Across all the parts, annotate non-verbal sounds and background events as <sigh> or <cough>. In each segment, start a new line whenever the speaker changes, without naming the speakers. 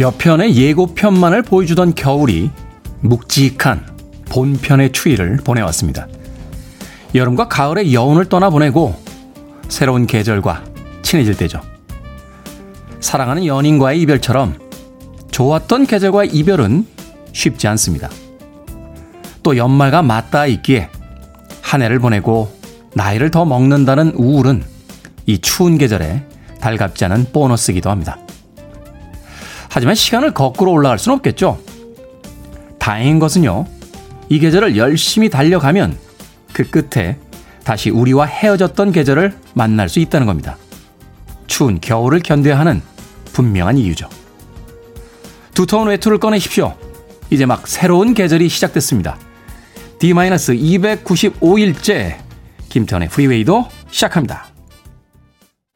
몇 편의 예고편만을 보여주던 겨울이 묵직한 본편의 추위를 보내왔습니다. 여름과 가을의 여운을 떠나보내고 새로운 계절과 친해질 때죠. 사랑하는 연인과의 이별처럼 좋았던 계절과의 이별은 쉽지 않습니다. 또 연말과 맞닿아 있기에 한 해를 보내고 나이를 더 먹는다는 우울은 이 추운 계절에 달갑지 않은 보너스이기도 합니다. 하지만 시간을 거꾸로 올라갈 수는 없겠죠. 다행인 것은요, 이 계절을 열심히 달려가면 그 끝에 다시 우리와 헤어졌던 계절을 만날 수 있다는 겁니다. 추운 겨울을 견뎌야 하는 분명한 이유죠. 두터운 외투를 꺼내십시오. 이제 막 새로운 계절이 시작됐습니다. D-295일째 김태훈의 프리웨이도 시작합니다.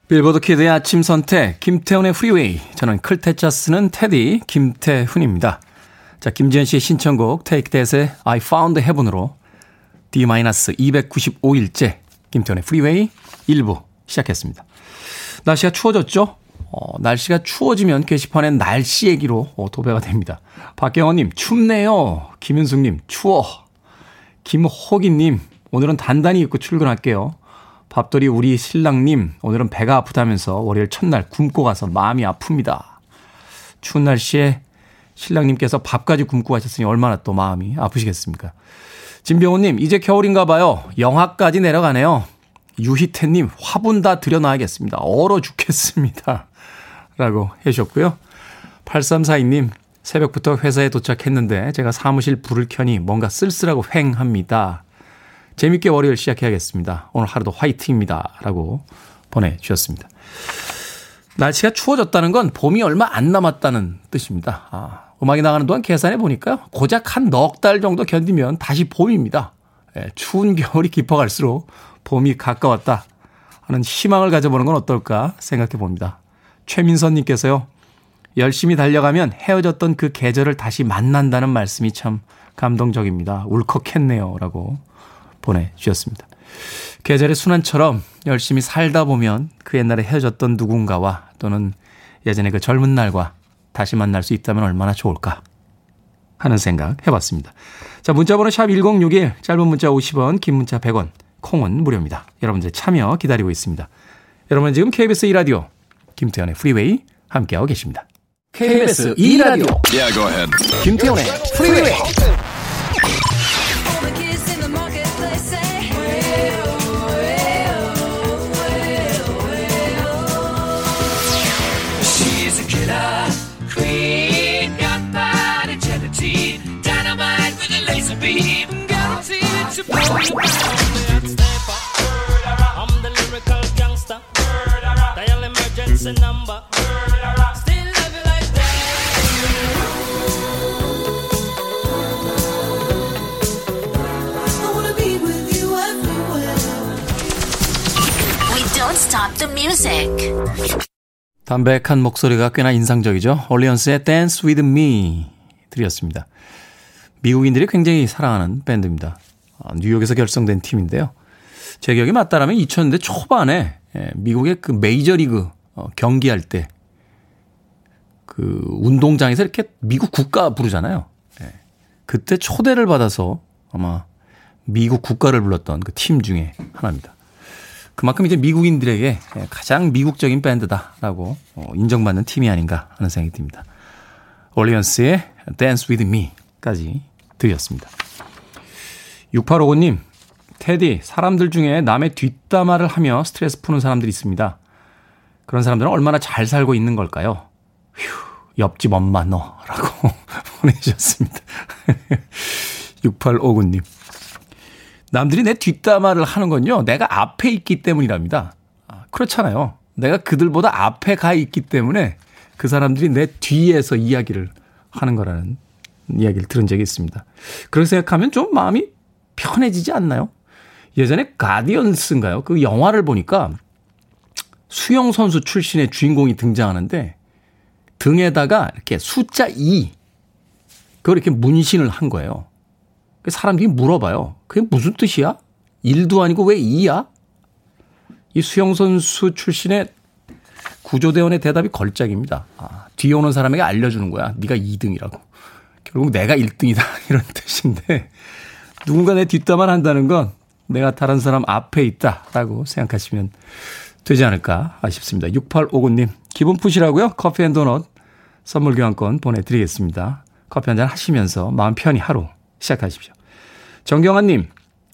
빌보드 kid의 아침 선택 김태훈의 프리웨이 저는 클 태 자 쓰는 태디 김태훈입니다. 자 김지현 씨의 신청곡 Take That의 I Found Heaven으로 D-295일째 김태훈의 프리웨이 1부 시작했습니다. 날씨가 추워졌죠? 어, 날씨가 추워지면 게시판엔 날씨 얘기로 어, 도배가 됩니다. 박경원님 춥네요. 김윤숙님 추워. 김호기님 오늘은 단단히 입고 출근할게요. 밥돌이 우리 신랑님 오늘은 배가 아프다면서 월요일 첫날 굶고 가서 마음이 아픕니다. 추운 날씨에 신랑님께서 밥까지 굶고 가셨으니 얼마나 또 마음이 아프시겠습니까? 진병호님 이제 겨울인가 봐요. 영하까지 내려가네요. 유희태님 화분 다 들여놔야겠습니다. 얼어 죽겠습니다. <laughs> 라고 해주셨고요. 8342님 새벽부터 회사에 도착했는데 제가 사무실 불을 켜니 뭔가 쓸쓸하고 횡합니다. 재밌게 월요일 시작해야겠습니다. 오늘 하루도 화이팅입니다. 라고 보내주셨습니다. 날씨가 추워졌다는 건 봄이 얼마 안 남았다는 뜻입니다. 아, 음악이 나가는 동안 계산해 보니까 고작 한 넉 달 정도 견디면 다시 봄입니다. 예, 추운 겨울이 깊어갈수록 봄이 가까웠다 하는 희망을 가져보는 건 어떨까 생각해 봅니다. 최민선님께서요. 열심히 달려가면 헤어졌던 그 계절을 다시 만난다는 말씀이 참 감동적입니다. 울컥했네요. 라고 보내주셨습니다. 계절의 순환처럼 열심히 살다 보면 그 옛날에 헤어졌던 누군가와 또는 예전에 그 젊은 날과 다시 만날 수 있다면 얼마나 좋을까 하는 생각 해봤습니다. 자, 문자번호 샵 1061, 짧은 문자 50원, 긴 문자 100원, 콩은 무료입니다. 여러분들 참여 기다리고 있습니다. 여러분 지금 KBS 2라디오 김태현의 프리웨이 함께하고 계십니다. KBS 2라디오 yeah, 김태현의 프리웨이 담백한 목소리가 꽤나 인상적이죠. 올리언스의 Dance With Me 드렸습니다. 미국인들이 굉장히 사랑하는 밴드입니다. 아, 뉴욕에서 결성된 팀인데요. 제 기억이 맞다라면 2000년대 초반에 예, 미국의 그 메이저리그 어, 경기할 때 그 운동장에서 이렇게 미국 국가 부르잖아요. 예. 그때 초대를 받아서 아마 미국 국가를 불렀던 그 팀 중에 하나입니다. 그만큼 이제 미국인들에게 예, 가장 미국적인 밴드다라고 어, 인정받는 팀이 아닌가 하는 생각이 듭니다. 올리언스의 Dance With Me까지 드렸습니다. 6855님, 테디, 사람들 중에 남의 뒷담화를 하며 스트레스 푸는 사람들이 있습니다. 그런 사람들은 얼마나 잘 살고 있는 걸까요? 휴, 옆집 엄마 너. 라고 보내주셨습니다. 6859님. 남들이 내 뒷담화를 하는 건요, 내가 앞에 있기 때문이랍니다. 아, 그렇잖아요. 내가 그들보다 앞에 가 있기 때문에 그 사람들이 내 뒤에서 이야기를 하는 거라는 이야기를 들은 적이 있습니다. 그렇게 생각하면 좀 마음이 편해지지 않나요? 예전에 가디언스인가요? 그 영화를 보니까 수영 선수 출신의 주인공이 등장하는데 등에다가 이렇게 숫자 2 그걸 이렇게 문신을 한 거예요. 그 사람들이 물어봐요. 그게 무슨 뜻이야? 1도 아니고 왜 2야? 이 수영 선수 출신의 구조대원의 대답이 걸작입니다. 아, 뒤에 오는 사람에게 알려주는 거야. 네가 2등이라고. 결국 내가 1등이다 <laughs> 이런 뜻인데 누군가 내 뒷담화 한다는 건 내가 다른 사람 앞에 있다라고 생각하시면 되지 않을까 싶습니다. 6859님 기분 푸시라고요? 커피 and 도넛 선물 교환권 보내드리겠습니다. 커피 한 잔 하시면서 마음 편히 하루 시작하십시오. 정경환님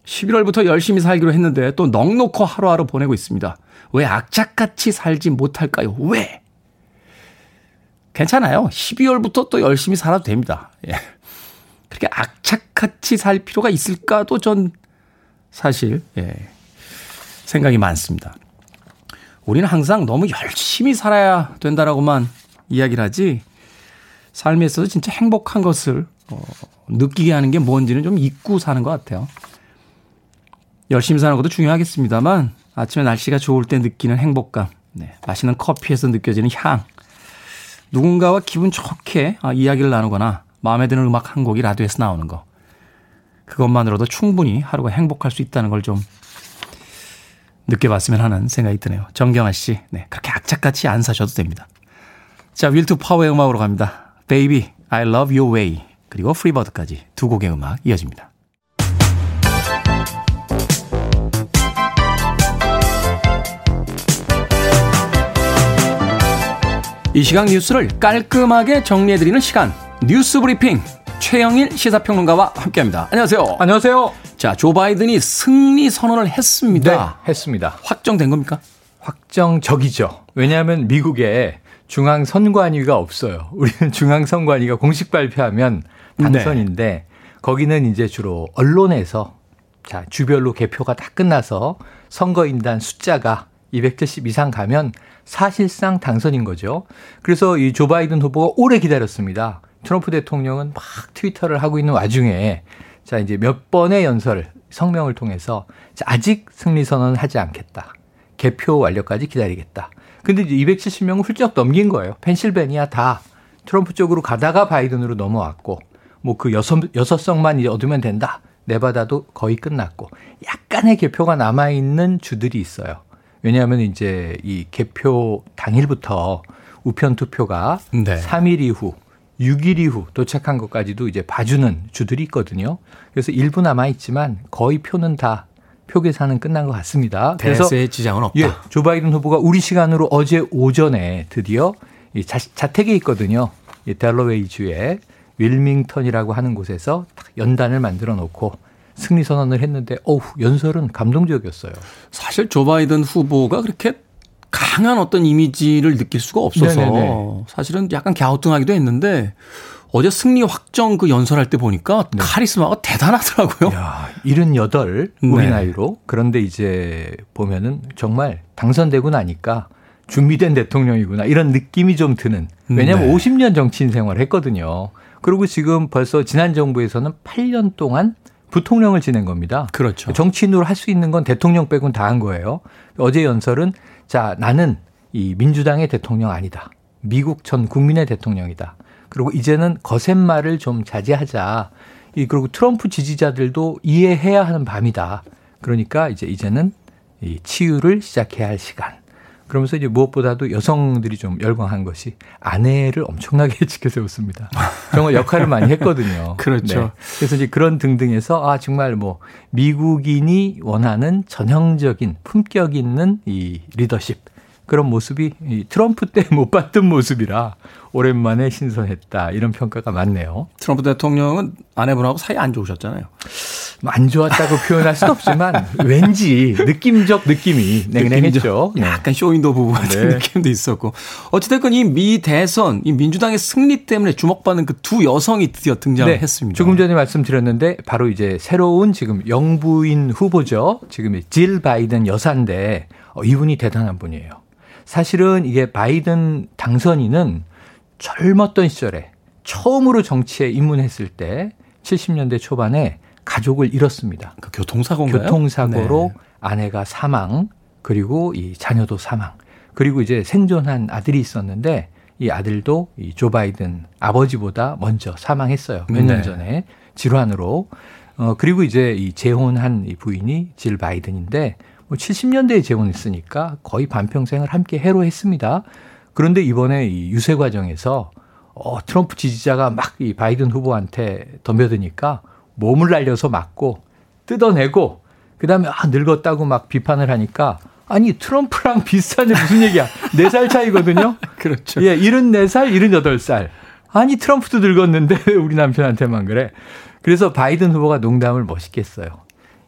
11월부터 열심히 살기로 했는데 또 넉넉히 하루하루 보내고 있습니다. 왜 악착같이 살지 못할까요? 왜? 괜찮아요. 12월부터 또 열심히 살아도 됩니다. 예. 그렇게 악착같이 살 필요가 있을까도 전 사실, 예, 생각이 많습니다. 우리는 항상 너무 열심히 살아야 된다라고만 이야기를 하지, 삶에 있어서 진짜 행복한 것을, 어, 느끼게 하는 게 뭔지는 좀 잊고 사는 것 같아요. 열심히 사는 것도 중요하겠습니다만, 아침에 날씨가 좋을 때 느끼는 행복감, 네, 맛있는 커피에서 느껴지는 향, 누군가와 기분 좋게 아, 이야기를 나누거나 마음에 드는 음악 한 곡이 라디오에서 나오는 거. 그것만으로도 충분히 하루가 행복할 수 있다는 걸 좀 느껴봤으면 하는 생각이 드네요. 정경아 씨, 네, 그렇게 악착같이 안 사셔도 됩니다. 자, Will to Power의 음악으로 갑니다. Baby, I love your way. 그리고 Free Bird까지 두 곡의 음악 이어집니다. 이 시각 뉴스를 깔끔하게 정리해드리는 시간 뉴스 브리핑 최영일 시사평론가와 함께합니다. 안녕하세요.
안녕하세요.
자, 조 바이든이 승리 선언을 했습니다.
네, 했습니다.
확정된 겁니까?
확정적이죠. 왜냐하면 미국에 중앙 선관위가 없어요. 우리는 <laughs> 중앙 선관위가 공식 발표하면 당선인데 네. 거기는 이제 주로 언론에서 자, 주별로 개표가 다 끝나서 선거인단 숫자가 270 이상 가면 사실상 당선인 거죠. 그래서 이 조 바이든 후보가 오래 기다렸습니다. 트럼프 대통령은 막 트위터를 하고 있는 와중에 자 이제 몇 번의 연설 성명을 통해서 아직 승리 선언을 하지 않겠다. 개표 완료까지 기다리겠다. 근데 이제 270명을 훌쩍 넘긴 거예요. 펜실베니아 다 트럼프 쪽으로 가다가 바이든으로 넘어왔고 뭐 그 여섯 여섯 성만 이제 얻으면 된다. 네바다도 거의 끝났고 약간의 개표가 남아 있는 주들이 있어요. 왜냐하면 이제 이 개표 당일부터 우편 투표가 네. 3일 이후 6일 이후 도착한 것까지도 이제 봐주는 주들이 있거든요. 그래서 일부 남아 있지만 거의 표는 다 표 계산은 끝난 것 같습니다.
그래서 지장은 없다.
예, 조 바이든 후보가 우리 시간으로 어제 오전에 드디어 이 자, 자택에 있거든요. 이 델러웨이 주에 윌밍턴이라고 하는 곳에서 연단을 만들어 놓고 승리 선언을 했는데 어우 연설은 감동적이었어요.
사실 조 바이든 후보가 그렇게 강한 어떤 이미지를 느낄 수가 없어서 네네네. 사실은 약간 갸우뚱하기도 했는데 어제 승리 확정 그 연설할 때 보니까 네. 카리스마가 대단하더라고요. 야,
78 우리 네. 나이로 그런데 이제 보면은 정말 당선되고 나니까 준비된 대통령이구나 이런 느낌이 좀 드는 왜냐하면 네. 50년 정치인 생활을 했거든요. 그리고 지금 벌써 지난 정부에서는 8년 동안 부통령을 지낸 겁니다.
그렇죠.
정치인으로 할 수 있는 건 대통령 빼곤 다 한 거예요. 어제 연설은 자, 나는 이 민주당의 대통령 아니다. 미국 전 국민의 대통령이다. 그리고 이제는 거센말을 좀 자제하자. 이 그리고 트럼프 지지자들도 이해해야 하는 밤이다. 그러니까 이제 이제는 이 치유를 시작해야 할 시간. 그러면서 이제 무엇보다도 여성들이 좀 열광한 것이 아내를 엄청나게 <laughs> 지켜세웠습니다. 정말 역할을 많이 했거든요. <laughs>
그렇죠. 네.
그래서 이제 그런 등등해서 아 정말 뭐 미국인이 원하는 전형적인 품격 있는 이 리더십 그런 모습이 이 트럼프 때 못 봤던 모습이라 오랜만에 신선했다 이런 평가가 많네요.
트럼프 대통령은 아내분하고 사이 안 좋으셨잖아요.
안 좋았다고 표현할 수는 없지만 <laughs> 왠지 느낌적 느낌이 냉랭했죠.
네. 약간 쇼윈도 부부 같은 네. 느낌도 있었고 어찌됐건 이 미 대선 이 민주당의 승리 때문에 주목받는 그 두 여성이 드디어 등장을 네. 했습니다.
조금 전에 말씀드렸는데 바로 이제 새로운 지금 영부인 후보죠. 지금 질 바이든 여사인데 어, 이분이 대단한 분이에요. 사실은 이게 바이든 당선인은 젊었던 시절에 처음으로 정치에 입문했을 때 70년대 초반에 가족을 잃었습니다.
그 교통사고인가요?
교통사고로 네. 아내가 사망 그리고 이 자녀도 사망 그리고 이제 생존한 아들이 있었는데 이 아들도 이 조 바이든 아버지보다 먼저 사망했어요. 몇년 네. 전에 질환으로. 어 그리고 이제 이 재혼한 이 부인이 질 바이든인데 뭐 70년대에 재혼했으니까 거의 반평생을 함께 해로했습니다. 그런데 이번에 이 유세 과정에서 어, 트럼프 지지자가 막 이 바이든 후보한테 덤벼드니까 몸을 날려서 맞고 뜯어내고 그다음에 아 늙었다고 막 비판을 하니까 아니 트럼프랑 <laughs> 비슷한데 무슨 얘기야? 4살 차이거든요. <laughs>
그렇죠.
예, 74살, 78살. 아니 트럼프도 늙었는데 <laughs> 왜 우리 남편한테만 그래? 그래서 바이든 후보가 농담을 멋있게 했어요.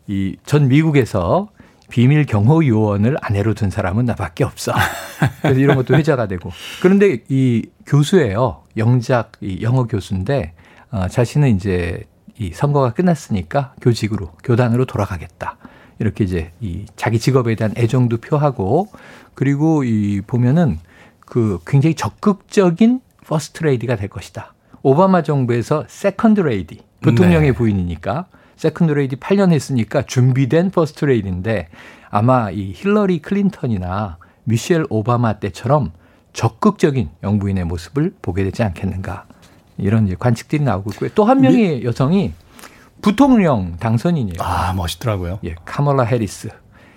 이 전 미국에서 비밀 경호 요원을 아내로 둔 사람은 나밖에 없어. 그래서 이런 것도 회자가 되고. 그런데 이 교수예요. 영작 이 영어 교수인데 어, 자신은 이제 이 선거가 끝났으니까 교직으로 교단으로 돌아가겠다. 이렇게 이제 이 자기 직업에 대한 애정도 표하고 그리고 이 보면은 그 굉장히 적극적인 퍼스트 레이디가 될 것이다. 오바마 정부에서 second lady 부통령의 네. 부인이니까 second lady 8년 했으니까 준비된 퍼스트 레이디인데 아마 이 힐러리 클린턴이나 미셸 오바마 때처럼 적극적인 영부인의 모습을 보게 되지 않겠는가 이런 이제 관측들이 나오고 있고요. 또 한 명의 미... 여성이 부통령 당선인이에요.
아 멋있더라고요.
예, 카멀라 해리스.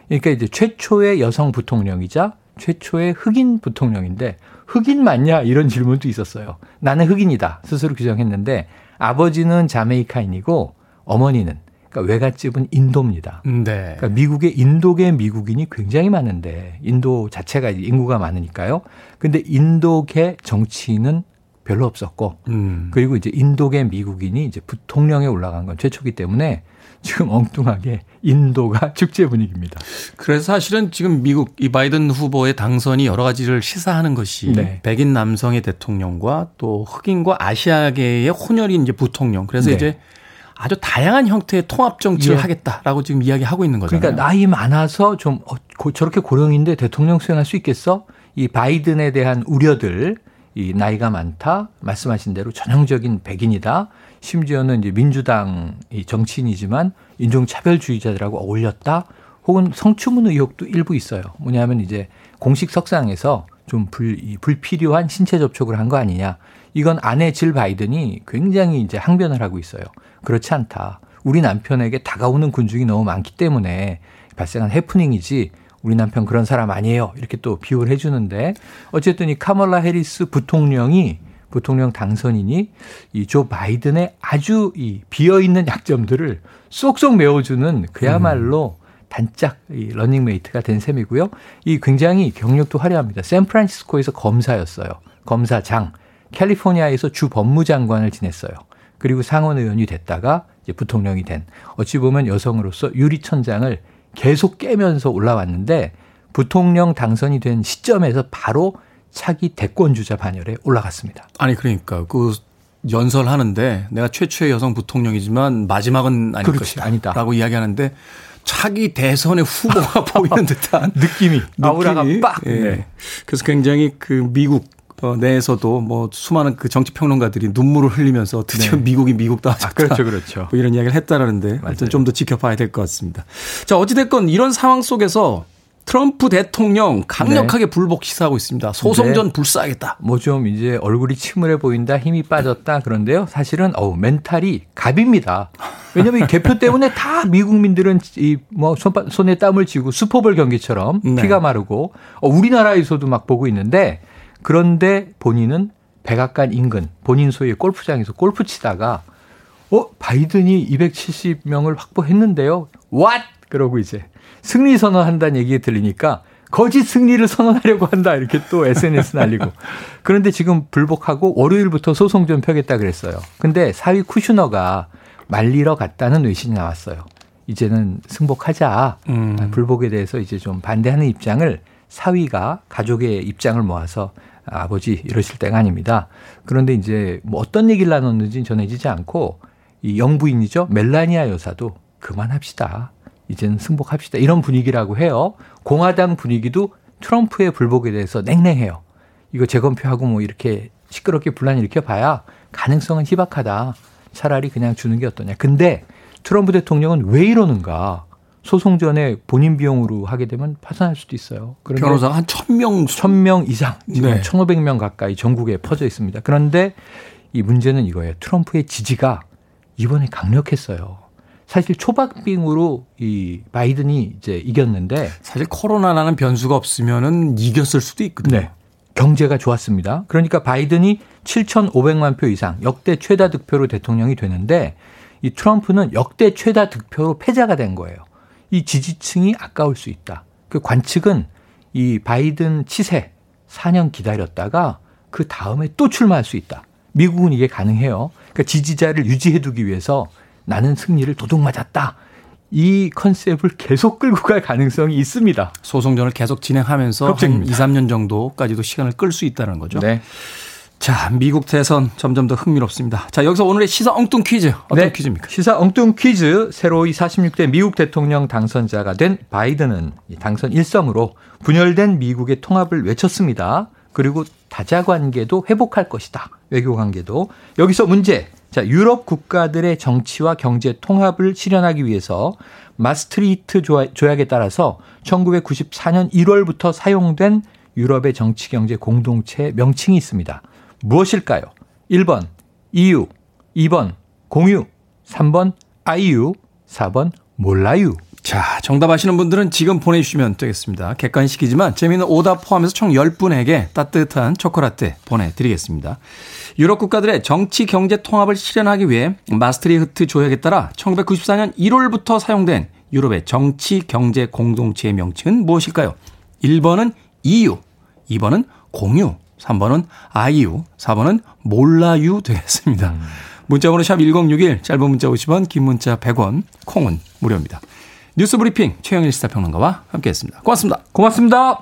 그러니까 이제 최초의 여성 부통령이자 최초의 흑인 부통령인데 흑인 맞냐 이런 질문도 있었어요. 나는 흑인이다 스스로 규정했는데 아버지는 자메이카인이고 어머니는 그러니까 외갓집은 인도입니다. 네. 그러니까 미국의 인도계 미국인이 굉장히 많은데 인도 자체가 인구가 많으니까요. 근데 인도계 정치인은 별로 없었고 음. 그리고 이제 인도계 미국인이 이제 부통령에 올라간 건 최초기 때문에 지금 엉뚱하게 인도가 <laughs> 축제 분위기입니다.
그래서 사실은 지금 미국 이 바이든 후보의 당선이 여러 가지를 시사하는 것이 네. 백인 남성의 대통령과 또 흑인과 아시아계의 혼혈인 이제 부통령. 그래서 네. 이제 아주 다양한 형태의 통합 정치를 예. 하겠다라고 지금 이야기하고 있는 거잖아요.
그러니까 나이 많아서 좀 어, 저렇게 고령인데 대통령 수행할 수 있겠어? 이 바이든에 대한 우려들 이 나이가 많다 말씀하신 대로 전형적인 백인이다. 심지어는 이제 민주당 이 정치인이지만 인종차별주의자들하고 어울렸다. 혹은 성추문 의혹도 일부 있어요. 뭐냐면 이제 공식 석상에서 좀 불, 불필요한 신체 접촉을 한 거 아니냐. 이건 아내 질 바이든이 굉장히 이제 항변을 하고 있어요. 그렇지 않다. 우리 남편에게 다가오는 군중이 너무 많기 때문에 발생한 해프닝이지 우리 남편 그런 사람 아니에요. 이렇게 또 비호를 해주는데 어쨌든 이 카멀라 해리스 부통령이 부통령 당선인이 이 조 바이든의 아주 이 비어 있는 약점들을 쏙쏙 메워주는 그야말로 음. 단짝 이 러닝메이트가 된 셈이고요. 이 굉장히 경력도 화려합니다. 샌프란시스코에서 검사였어요. 검사장. 캘리포니아에서 주 법무장관을 지냈어요. 그리고 상원 의원이 됐다가 이제 부통령이 된 어찌 보면 여성으로서 유리천장을 계속 깨면서 올라왔는데 부통령 당선이 된 시점에서 바로 차기 대권 주자 반열에 올라갔습니다.
아니 그러니까 그 연설하는데 내가 최초의 여성 부통령이지만 마지막은 아닐 것이다. 아니다.라고 이야기하는데 차기 대선의 후보가 <laughs> 보이는 듯한
느낌이 아우라가 빡. 예. 네.
그래서 굉장히 그 미국 어, 내에서도 뭐 수많은 그 정치 평론가들이 눈물을 흘리면서 드디어 네. 미국이 미국다하셨다. 아,
그렇죠, 그렇죠.
뭐 이런 이야기를 했다라는데 하여튼 좀 더 지켜봐야 될 것 같습니다. 자 어찌 됐건 이런 상황 속에서 트럼프 대통령 강력하게 네. 불복 시사하고 있습니다. 소송전 네. 불사하겠다.
뭐 좀 이제 얼굴이 침울해 보인다, 힘이 빠졌다 그런데요. 사실은 어우 멘탈이 갑입니다. 왜냐하면 개표 때문에 다 미국민들은 이 뭐 손에 땀을 쥐고 슈퍼볼 경기처럼 네. 피가 마르고 어, 우리나라에서도 막 보고 있는데 그런데 본인은 백악관 인근 본인 소유의 골프장에서 골프 치다가 어 바이든이 270명을 확보했는데요. What? 그러고 이제 승리 선언한다는 얘기 들리니까 거짓 승리를 선언하려고 한다 이렇게 또 SNS 날리고 그런데 지금 불복하고 월요일부터 소송 좀 펴겠다 그랬어요. 근데 사위 쿠슈너가 말리러 갔다는 외신이 나왔어요. 이제는 승복하자 음. 불복에 대해서 이제 좀 반대하는 입장을 사위가 가족의 입장을 모아서 아버지 이러실 때가 아닙니다. 그런데 이제 뭐 어떤 얘기를 나눴는지 전해지지 않고 이 영부인이죠. 멜라니아 여사도 그만합시다. 이제는 승복합시다. 이런 분위기라고 해요. 공화당 분위기도 트럼프의 불복에 대해서 냉랭해요. 이거 재검표하고 뭐 이렇게 시끄럽게 분란 일으켜 봐야 가능성은 희박하다. 차라리 그냥 주는 게 어떠냐. 근데 트럼프 대통령은 왜 이러는가? 소송 전에 본인 비용으로 하게 되면 파산할 수도 있어요.
변호사 한 1000명
1000명 이상 지금 네. 1500명 가까이 전국에 퍼져 있습니다. 그런데 이 문제는 이거예요. 트럼프의 지지가 이번에 강력했어요. 사실 초박빙으로 이 바이든이 이제 이겼는데
사실 코로나라는 변수가 없으면은 이겼을 수도 있거든요. 네.
경제가 좋았습니다. 그러니까 바이든이 7,500만 표 이상 역대 최다 득표로 대통령이 되는데 이 트럼프는 역대 최다 득표로 패자가 된 거예요. 이 지지층이 아까울 수 있다. 그 관측은 이 바이든 치세 4년 기다렸다가 그 다음에 또 출마할 수 있다. 미국은 이게 가능해요. 그러니까 지지자를 유지해두기 위해서 나는 승리를 도둑 맞았다. 이 컨셉을 계속 끌고 갈 가능성이 있습니다.
소송전을 계속 진행하면서 한 2, 3년 정도까지도 시간을 끌 수 있다는 거죠. 네. 자, 미국 대선 점점 더 흥미롭습니다. 자, 여기서 오늘의 시사 엉뚱 퀴즈. 어떤 네, 퀴즈입니까?
시사 엉뚱 퀴즈. 새로이 46대 미국 대통령 당선자가 된 바이든은 당선 일성으로 분열된 미국의 통합을 외쳤습니다. 그리고 다자 관계도 회복할 것이다. 외교 관계도. 여기서 문제. 자, 유럽 국가들의 정치와 경제 통합을 실현하기 위해서 마스트리트 조약에 따라서 1994년 1월부터 사용된 유럽의 정치 경제 공동체 명칭이 있습니다. 무엇일까요? 1번 EU, 2번 공유, 3번 아이유, 4번 몰라요.
자, 정답 아시는 분들은 지금 보내주시면 되겠습니다. 객관식이지만 재미있는 오답 포함해서 총 10분에게 따뜻한 초콜라떼 보내드리겠습니다. 유럽 국가들의 정치 경제 통합을 실현하기 위해 마스트리흐트 조약에 따라 1994년 1월부터 사용된 유럽의 정치 경제 공동체의 명칭은 무엇일까요? 1번은 EU, 2번은 공유, 3번은 아이유, 4번은 몰라유 되겠습니다. 음. 문자번호 샵 1061, 짧은 문자 50원, 긴 문자 100원, 콩은 무료입니다. 뉴스 브리핑 최영일 시사평론가와 함께했습니다. 고맙습니다.
고맙습니다.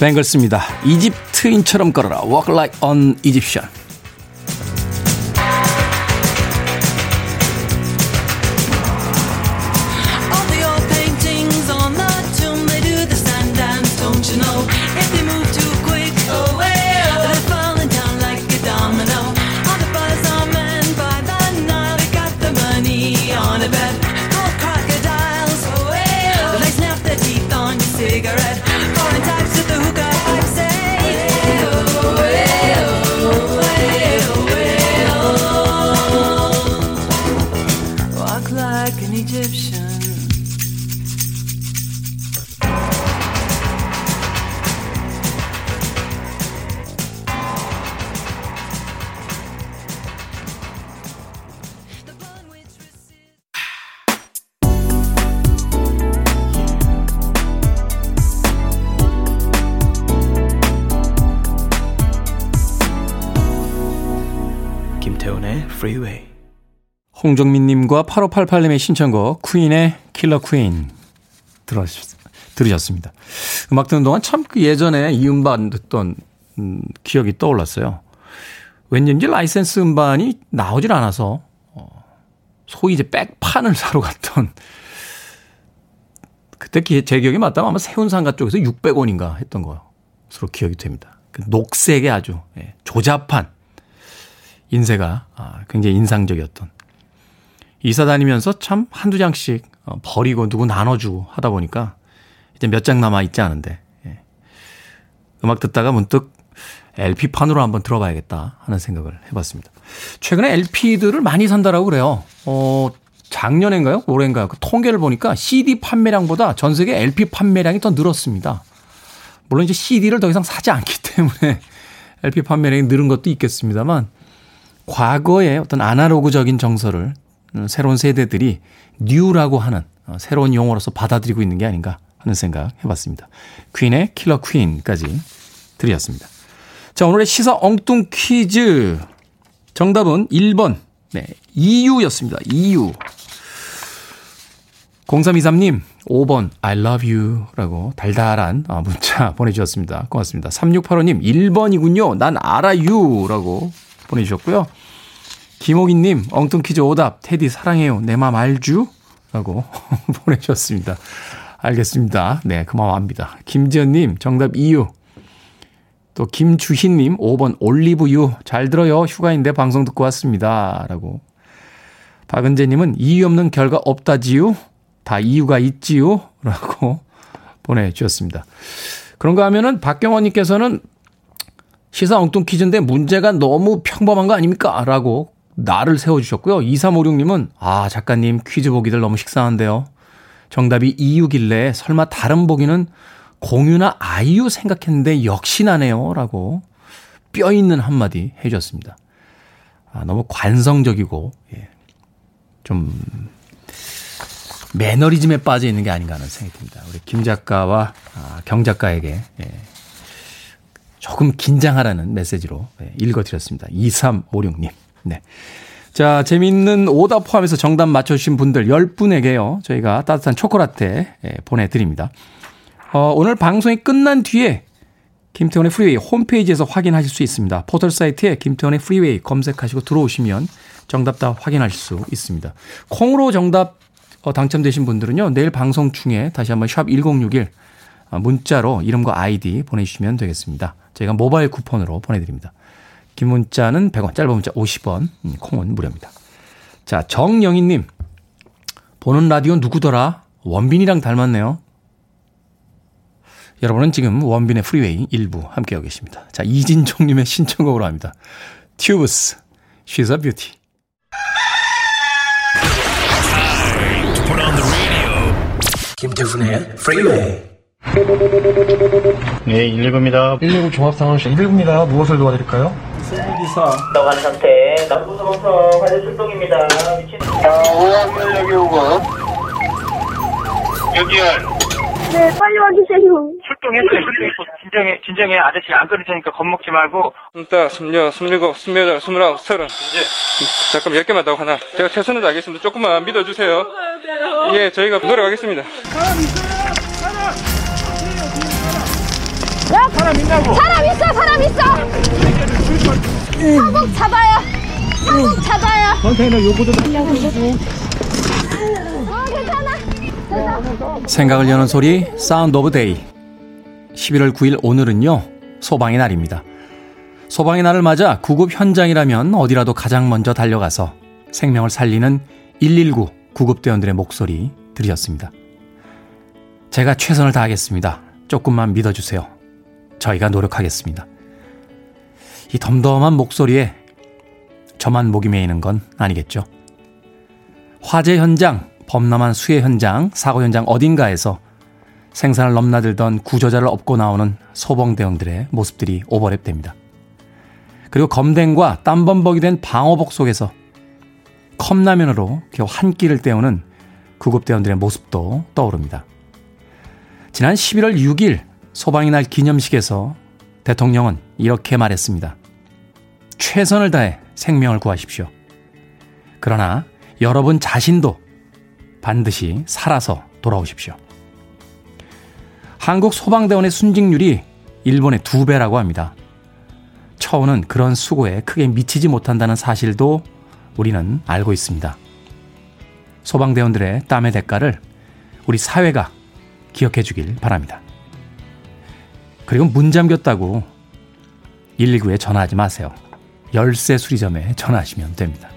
뱅글스입니다. 이집트인처럼 걸어라. Walk like an Egyptian. Freeway. 홍정민님과 8588님의 신청곡 Queen의 Killer Queen 들으셨습니다. 음악 듣는 동안 참그 예전에 이 음반 듣던 음, 기억이 떠올랐어요. 왠지 라이센스 음반이 나오질 않아서 어, 소위 이제 백판을 <laughs> 사러 갔던 그때 제 기억이 맞다면 아마 세운상가 쪽에서 600원인가 했던 것으로 기억이 됩니다. 그 녹색의 아주 예, 조잡한 인쇄가 아, 굉장히 인상적이었던. 이사 다니면서 참 한두 장씩 어, 버리고 누구 나눠주고 하다 보니까 이제 몇 장 남아 있지 않은데, 예. 음악 듣다가 문득 LP판으로 한번 들어봐야겠다 하는 생각을 해봤습니다. 최근에 LP들을 많이 산다라고 그래요. 어, 작년인가요? 올해인가요? 그 통계를 보니까 CD 판매량보다 전 세계 LP 판매량이 더 늘었습니다. 물론 이제 CD를 더 이상 사지 않기 <laughs> 때문에 LP 판매량이 늘은 것도 있겠습니다만 과거의 어떤 아날로그적인 정서를 음, 새로운 세대들이 뉴라고 하는 어, 새로운 용어로서 받아들이고 있는 게 아닌가 하는 생각 해봤습니다. 퀸의 킬러 퀸까지 드렸습니다. 자, 오늘의 시사 엉뚱 퀴즈. 정답은 1번. 네, EU였습니다. EU. 0323님, 5번, I love you. 라고 달달한 어, 문자 <laughs> 보내주셨습니다. 고맙습니다. 3685님, 1번이군요. 난 알아요. 라고 보내주셨고요. 김호기님, 엉뚱 퀴즈 오답, 테디 사랑해요. 내 맘 알주? 라고 <laughs> 보내주셨습니다. 알겠습니다. 네, 그 마음 압니다. 김지연님, 정답 이유. 또 김주희님, 5번 올리브유. 잘 들어요. 휴가인데 방송 듣고 왔습니다. 라고. 박은재님은 이유 없는 결과 없다지요? 다 이유가 있지요? 라고 <laughs> 보내주셨습니다. 그런가 하면은 박경원님께서는 시사 엉뚱 퀴즈인데 문제가 너무 평범한 거 아닙니까? 라고 나를 세워주셨고요. 2356님은, 아, 작가님 퀴즈 보기들 너무 식상한데요. 정답이 이유길래 설마 다른 보기는 공유나 아이유 생각했는데 역시나네요. 라고 뼈 있는 한마디 해주셨습니다. 아, 너무 관성적이고, 예. 좀, 매너리즘에 빠져 있는 게 아닌가 하는 생각이 듭니다. 우리 김 작가와 아, 경 작가에게, 예. 조금 긴장하라는 메시지로 예, 읽어드렸습니다. 2356님. 네. 자, 재미있는 오답 포함해서 정답 맞춰주신 분들 10분에게요. 저희가 따뜻한 초콜라테 예, 보내드립니다. 어, 오늘 방송이 끝난 뒤에 김태훈의 프리웨이 홈페이지에서 확인하실 수 있습니다. 포털 사이트에 김태훈의 프리웨이 검색하시고 들어오시면 정답 다 확인하실 수 있습니다. 콩으로 정답 어, 당첨되신 분들은요. 내일 방송 중에 다시 한번 샵 1061 어, 문자로 이름과 아이디 보내주시면 되겠습니다. 저희가 모바일 쿠폰으로 보내드립니다. 긴 문자는 100원, 짧은 문자 50원, 음, 콩은 무료입니다. 자, 정영희님. 보는 라디오 누구더라? 원빈이랑 닮았네요. 여러분은 지금 원빈의 프리웨이 일부 함께하고 계십니다. 자, 이진종님의 신청곡으로 합니다. 튜브스, She's a Beauty.
김태훈의 프리웨이
네, 119입니다.
119 종합상황실 119입니다. 무엇을 도와드릴까요?
너간 상태 남부서 방서 화재 출동입니다. 미친.
여기 오고. 여기요.
네, 빨리 와주세요.
출동했어요. 출동했고 진정해 진정해 아저씨 안 끊을 테니까 겁먹지 말고.
일단 스물여, 스물일곱, 스물여덟, 스물아홉, 서른. 이제 잠깐 몇 개만 더 하나. 제가 최선을 다하겠습니다. 조금만 믿어주세요. 예, 저희가 노력하겠습니다.
사람 있어, 사람 있어. 사복 잡아요. 사복 잡아요. 컨테이너 요구도 어, 괜찮아. 괜찮아.
생각을 여는 소리 Sound of Day 11월 9일 오늘은요 소방의 날입니다. 소방의 날을 맞아 구급 현장이라면 어디라도 가장 먼저 달려가서 생명을 살리는 119 구급대원들의 목소리 들으셨습니다. 제가 최선을 다하겠습니다. 조금만 믿어주세요. 저희가 노력하겠습니다. 이 덤덤한 목소리에 저만 목이 메이는 건 아니겠죠. 화재 현장, 범람한 수해 현장, 사고 현장 어딘가에서 생산을 넘나들던 구조자를 업고 나오는 소방대원들의 모습들이 오버랩됩니다. 그리고 검댕과 땀범벅이 된 방호복 속에서 컵라면으로 겨우 한 끼를 때우는 구급대원들의 모습도 떠오릅니다. 지난 11월 6일 소방의 날 기념식에서 대통령은 이렇게 말했습니다. 최선을 다해 생명을 구하십시오. 그러나 여러분 자신도 반드시 살아서 돌아오십시오. 한국 소방대원의 순직률이 일본의 두 배라고 합니다. 처우는 그런 수고에 크게 미치지 못한다는 사실도 우리는 알고 있습니다. 소방대원들의 땀의 대가를 우리 사회가 기억해 주길 바랍니다. 그리고 문 잠겼다고 119에 전화하지 마세요. 열쇠 수리점에 전화하시면 됩니다.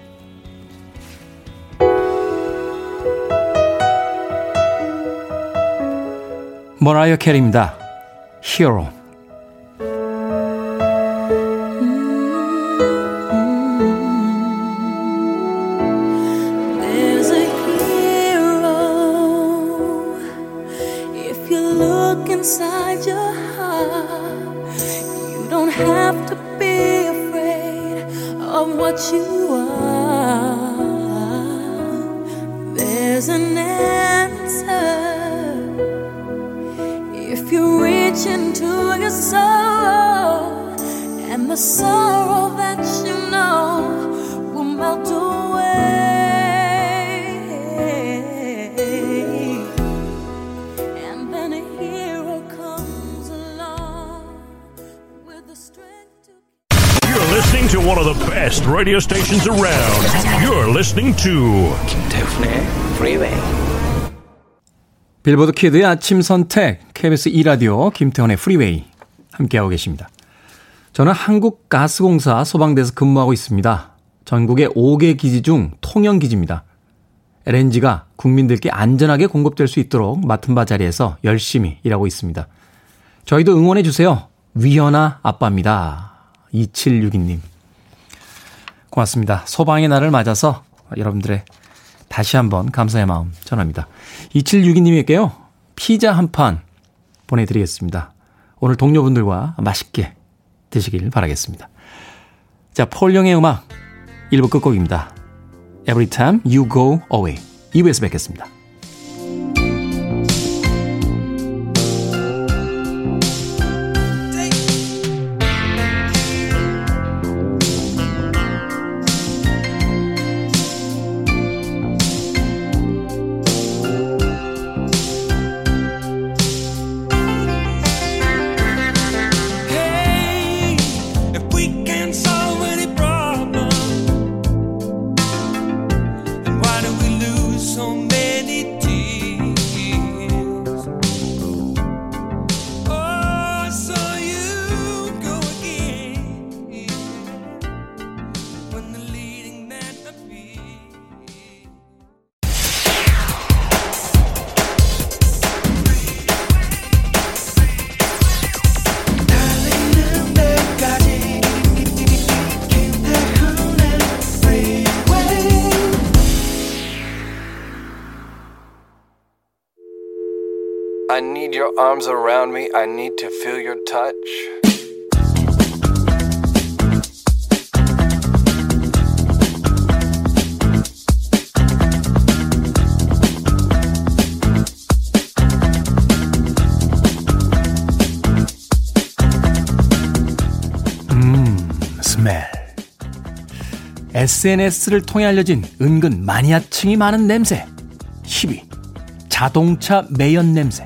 머라이어 캐리입니다. 히어로.
Inside have to be afraid of what you are. There's an answer if you reach into your soul, and the sorrow that you know
one of the best radio stations around. You're listening to
김태훈의 프리웨이
빌보드 키드의 아침 선택 KBS 2 라디오 김태훈의 프리웨이 함께하고 계십니다. 저는 한국가스공사 소방대에서 근무하고 있습니다. 전국의 5개 기지 중 통영 기지입니다. LNG가 국민들께 안전하게 공급될 수 있도록 맡은 바 자리에서 열심히 일하고 있습니다. 저희도 응원해 주세요. 위현아 아빠입니다. 2762님. 고맙습니다. 소방의 날을 맞아서 여러분들의 다시 한번 감사의 마음 전합니다. 2762님에게요. 피자 한 판 보내드리겠습니다. 오늘 동료분들과 맛있게 드시길 바라겠습니다. 자, 폴령의 음악 1부 끝곡입니다. Every time you go away. 2부에서 뵙겠습니다.
I need your arms around me. I need to feel your touch.
음, 스멜. SNS를 통해 알려진 은근 마니아층이 많은 냄새. 10위. 자동차 매연 냄새.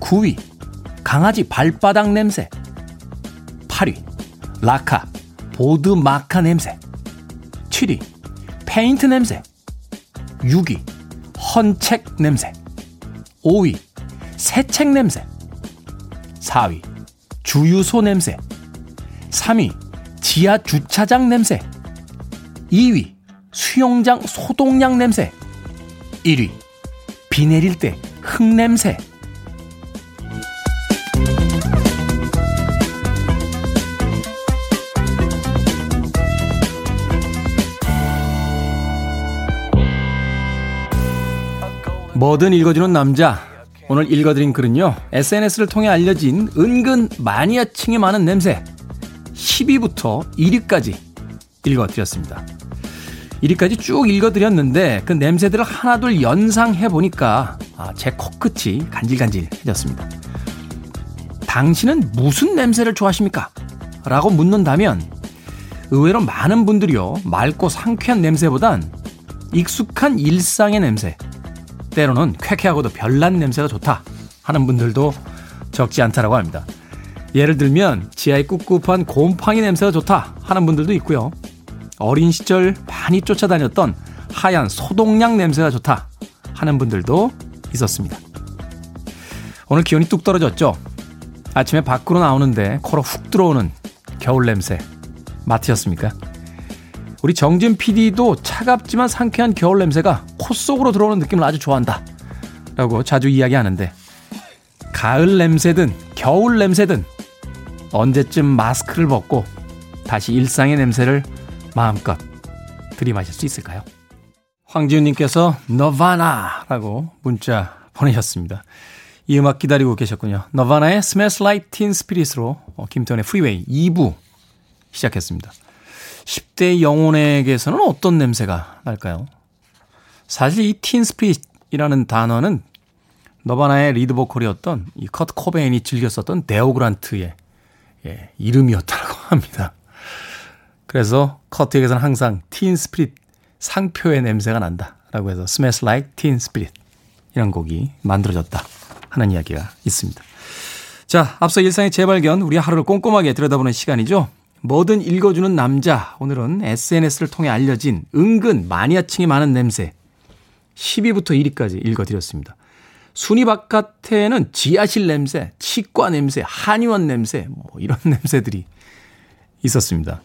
9위. 강아지 발바닥 냄새. 8위. 라카. 보드 마카 냄새. 7위. 페인트 냄새. 6위. 헌책 냄새. 5위. 새책 냄새. 4위. 주유소 냄새. 3위. 지하 주차장 냄새. 2위. 수영장 소독약 냄새. 1위. 비 내릴 때 흙냄새. 뭐든 읽어주는 남자. 오늘 읽어드린 글은요, SNS를 통해 알려진 은근 마니아층이 많은 냄새. 10위부터 1위까지 읽어드렸습니다. 1위까지 쭉 읽어드렸는데 그 냄새들을 하나둘 연상해 보니까 아, 제 코끝이 간질간질해졌습니다. 당신은 무슨 냄새를 좋아하십니까? 라고 묻는다면 의외로 많은 분들이요 맑고 상쾌한 냄새보단 익숙한 일상의 냄새 때로는 쾌쾌하고도 별난 냄새가 좋다 하는 분들도 적지 않다라고 합니다. 예를 들면 지하의 꿉꿉한 곰팡이 냄새가 좋다 하는 분들도 있고요. 어린 시절 많이 쫓아다녔던 하얀 소독약 냄새가 좋다 하는 분들도 있었습니다. 오늘 기온이 뚝 떨어졌죠? 아침에 밖으로 나오는데 코로 훅 들어오는 겨울 냄새 맡으셨습니까? 우리 정진 PD도 차갑지만 상쾌한 겨울 냄새가 코 속으로 들어오는 느낌을 아주 좋아한다. 라고 자주 이야기하는데 가을 냄새든 겨울 냄새든 언제쯤 마스크를 벗고 다시 일상의 냄새를 마음껏 들이마실 수 있을까요? 황지훈님께서 너바나라고 문자 보내셨습니다. 이 음악 기다리고 계셨군요. 너바나의 Like Teen Spirit으로 김태훈의 프리웨이 2부 시작했습니다. 10대 영혼에게서는 어떤 냄새가 날까요? 사실 이 Teen Spirit이라는 단어는 너바나의 리드 보컬이었던 이 커트 코베인이 즐겼었던 데오도란트의 예, 이름이었다고 <laughs> 합니다. 그래서 커트에게서는 항상 Teen Spirit 상표의 냄새가 난다라고 해서 Like Teen Spirit 이런 곡이 만들어졌다 하는 이야기가 있습니다. 자, 앞서 일상의 재발견, 우리 하루를 꼼꼼하게 들여다보는 시간이죠. 뭐든 읽어주는 남자. 오늘은 SNS를 통해 알려진 은근 마니아층이 많은 냄새. 10위부터 1위까지 읽어드렸습니다. 순위 바깥에는 지하실 냄새, 치과 냄새, 한의원 냄새, 뭐 이런 <laughs> 냄새들이 있었습니다.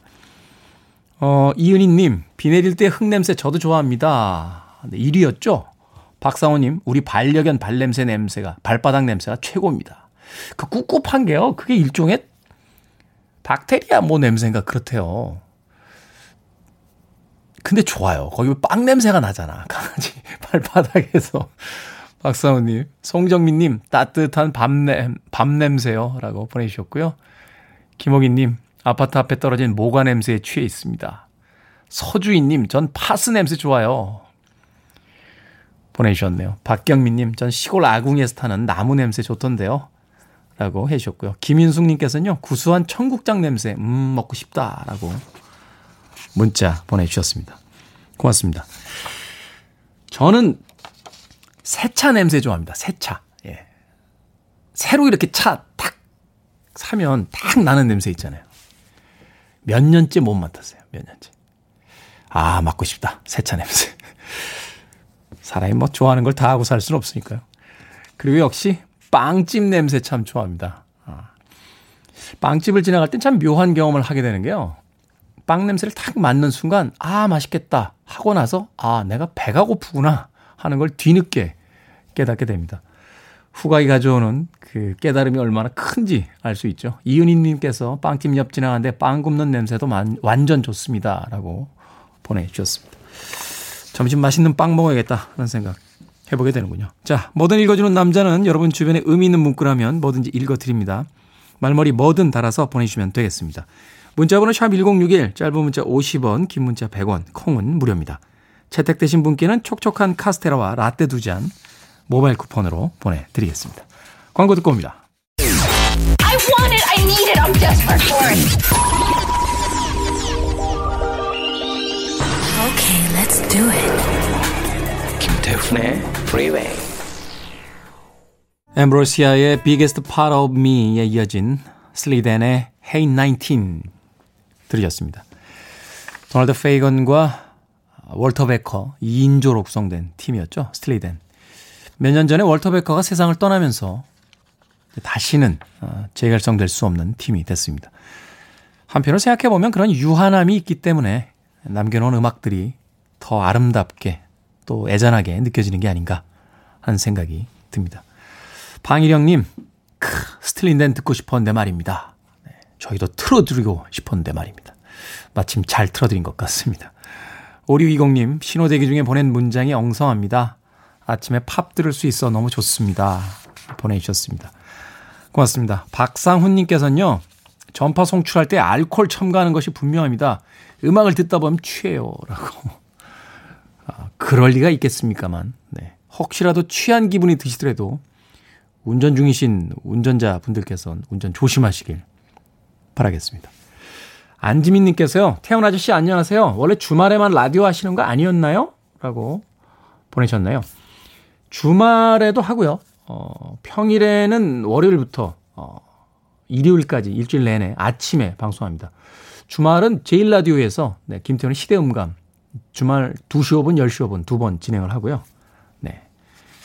어, 이은희님, 비 내릴 때 흙냄새 저도 좋아합니다. 네, 1위였죠? 박상호님, 우리 반려견 발냄새 냄새가, 발바닥 냄새가 최고입니다. 그 꿉꿉한 게요, 그게 일종의 박테리아 뭐 냄새인가 그렇대요. 근데 좋아요. 거기 빵 냄새가 나잖아. <laughs> 강아지 발바닥에서. 박사우님, 송정민님, 따뜻한 밤냄, 밤냄새요. 라고 보내주셨고요. 김호기님, 아파트 앞에 떨어진 모가 냄새에 취해 있습니다. 서주인님, 전 파스 냄새 좋아요. 보내주셨네요. 박경민님, 전 시골 아궁이에서 타는 나무 냄새 좋던데요. 라고 해주셨고요. 김인숙님께서는요, 구수한 청국장 냄새, 음, 먹고 싶다. 라고 문자 보내주셨습니다. 고맙습니다. 저는 새차 냄새 좋아합니다. 새차. 예. 새로 이렇게 차 탁 사면 탁 나는 냄새 있잖아요. 몇 년째 못 맡았어요. 몇 년째. 아, 맡고 싶다. 새차 냄새. <laughs> 사람이 뭐 좋아하는 걸 다 하고 살 수는 없으니까요. 그리고 역시 빵집 냄새 참 좋아합니다. 아. 빵집을 지나갈 땐 참 묘한 경험을 하게 되는 게요. 빵 냄새를 탁 맡는 순간, 아, 맛있겠다. 하고 나서, 아, 내가 배가 고프구나. 하는 걸 뒤늦게 깨닫게 됩니다. 후각이 가져오는 그 깨달음이 얼마나 큰지 알 수 있죠. 이은희님께서 빵집 옆 지나가는데 빵 굽는 냄새도 만, 완전 좋습니다. 라고 보내주셨습니다. 점심 맛있는 빵 먹어야겠다. 하는 생각 해보게 되는군요. 자, 뭐든 읽어주는 남자는 여러분 주변에 의미 있는 문구라면 뭐든지 읽어드립니다. 말머리 뭐든 달아서 보내주시면 되겠습니다. 문자번호 샵 1061, 짧은 문자 50원, 긴 문자 100원, 콩은 무료입니다. 채택되신 분께는 촉촉한 카스테라와 라떼 두 잔 모바일 쿠폰으로 보내드리겠습니다. 광고 듣고 옵니다.
I want it. I need it. I'm desperate for it.
Okay, let's do it.
김태훈의 Freeway.
엠브로시아의 Biggest Part of Me에 이어진 스틸리 댄의 Hey 19 들으셨습니다. 도널드 페이건과 월터 베커 2인조로 구성된 팀이었죠. 스틸리 댄. 몇 년 전에 월터 베커가 세상을 떠나면서 다시는 어, 재결성될 수 없는 팀이 됐습니다. 한편으로 생각해보면 그런 유한함이 있기 때문에 남겨놓은 음악들이 더 아름답게 또 애잔하게 느껴지는 게 아닌가 하는 생각이 듭니다. 방일영님, 크, 스틸린덴 듣고 싶었는데 말입니다. 네, 저희도 틀어드리고 싶었는데 말입니다. 마침 잘 틀어드린 것 같습니다. 5620님, 신호대기 중에 보낸 문장이 엉성합니다. 아침에 팝 들을 수 있어 너무 좋습니다. 보내주셨습니다. 고맙습니다. 박상훈님께서는요, 전파 송출할 때 알코올 첨가하는 것이 분명합니다. 음악을 듣다 보면 취해요. 라고. 아, 그럴 리가 있겠습니까만. 네. 혹시라도 취한 기분이 드시더라도 운전 중이신 운전자 분들께서는 운전 조심하시길 바라겠습니다. 안지민님께서요, 태훈 아저씨 안녕하세요. 원래 주말에만 라디오 하시는 거 아니었나요? 라고 보내셨나요? 주말에도 하고요. 어, 평일에는 월요일부터 어, 일요일까지 일주일 내내 아침에 방송합니다. 주말은 제일 라디오에서 네, 김태훈의 시대음감 주말 2시 5분, 10시 5분 두 번 진행을 하고요. 네.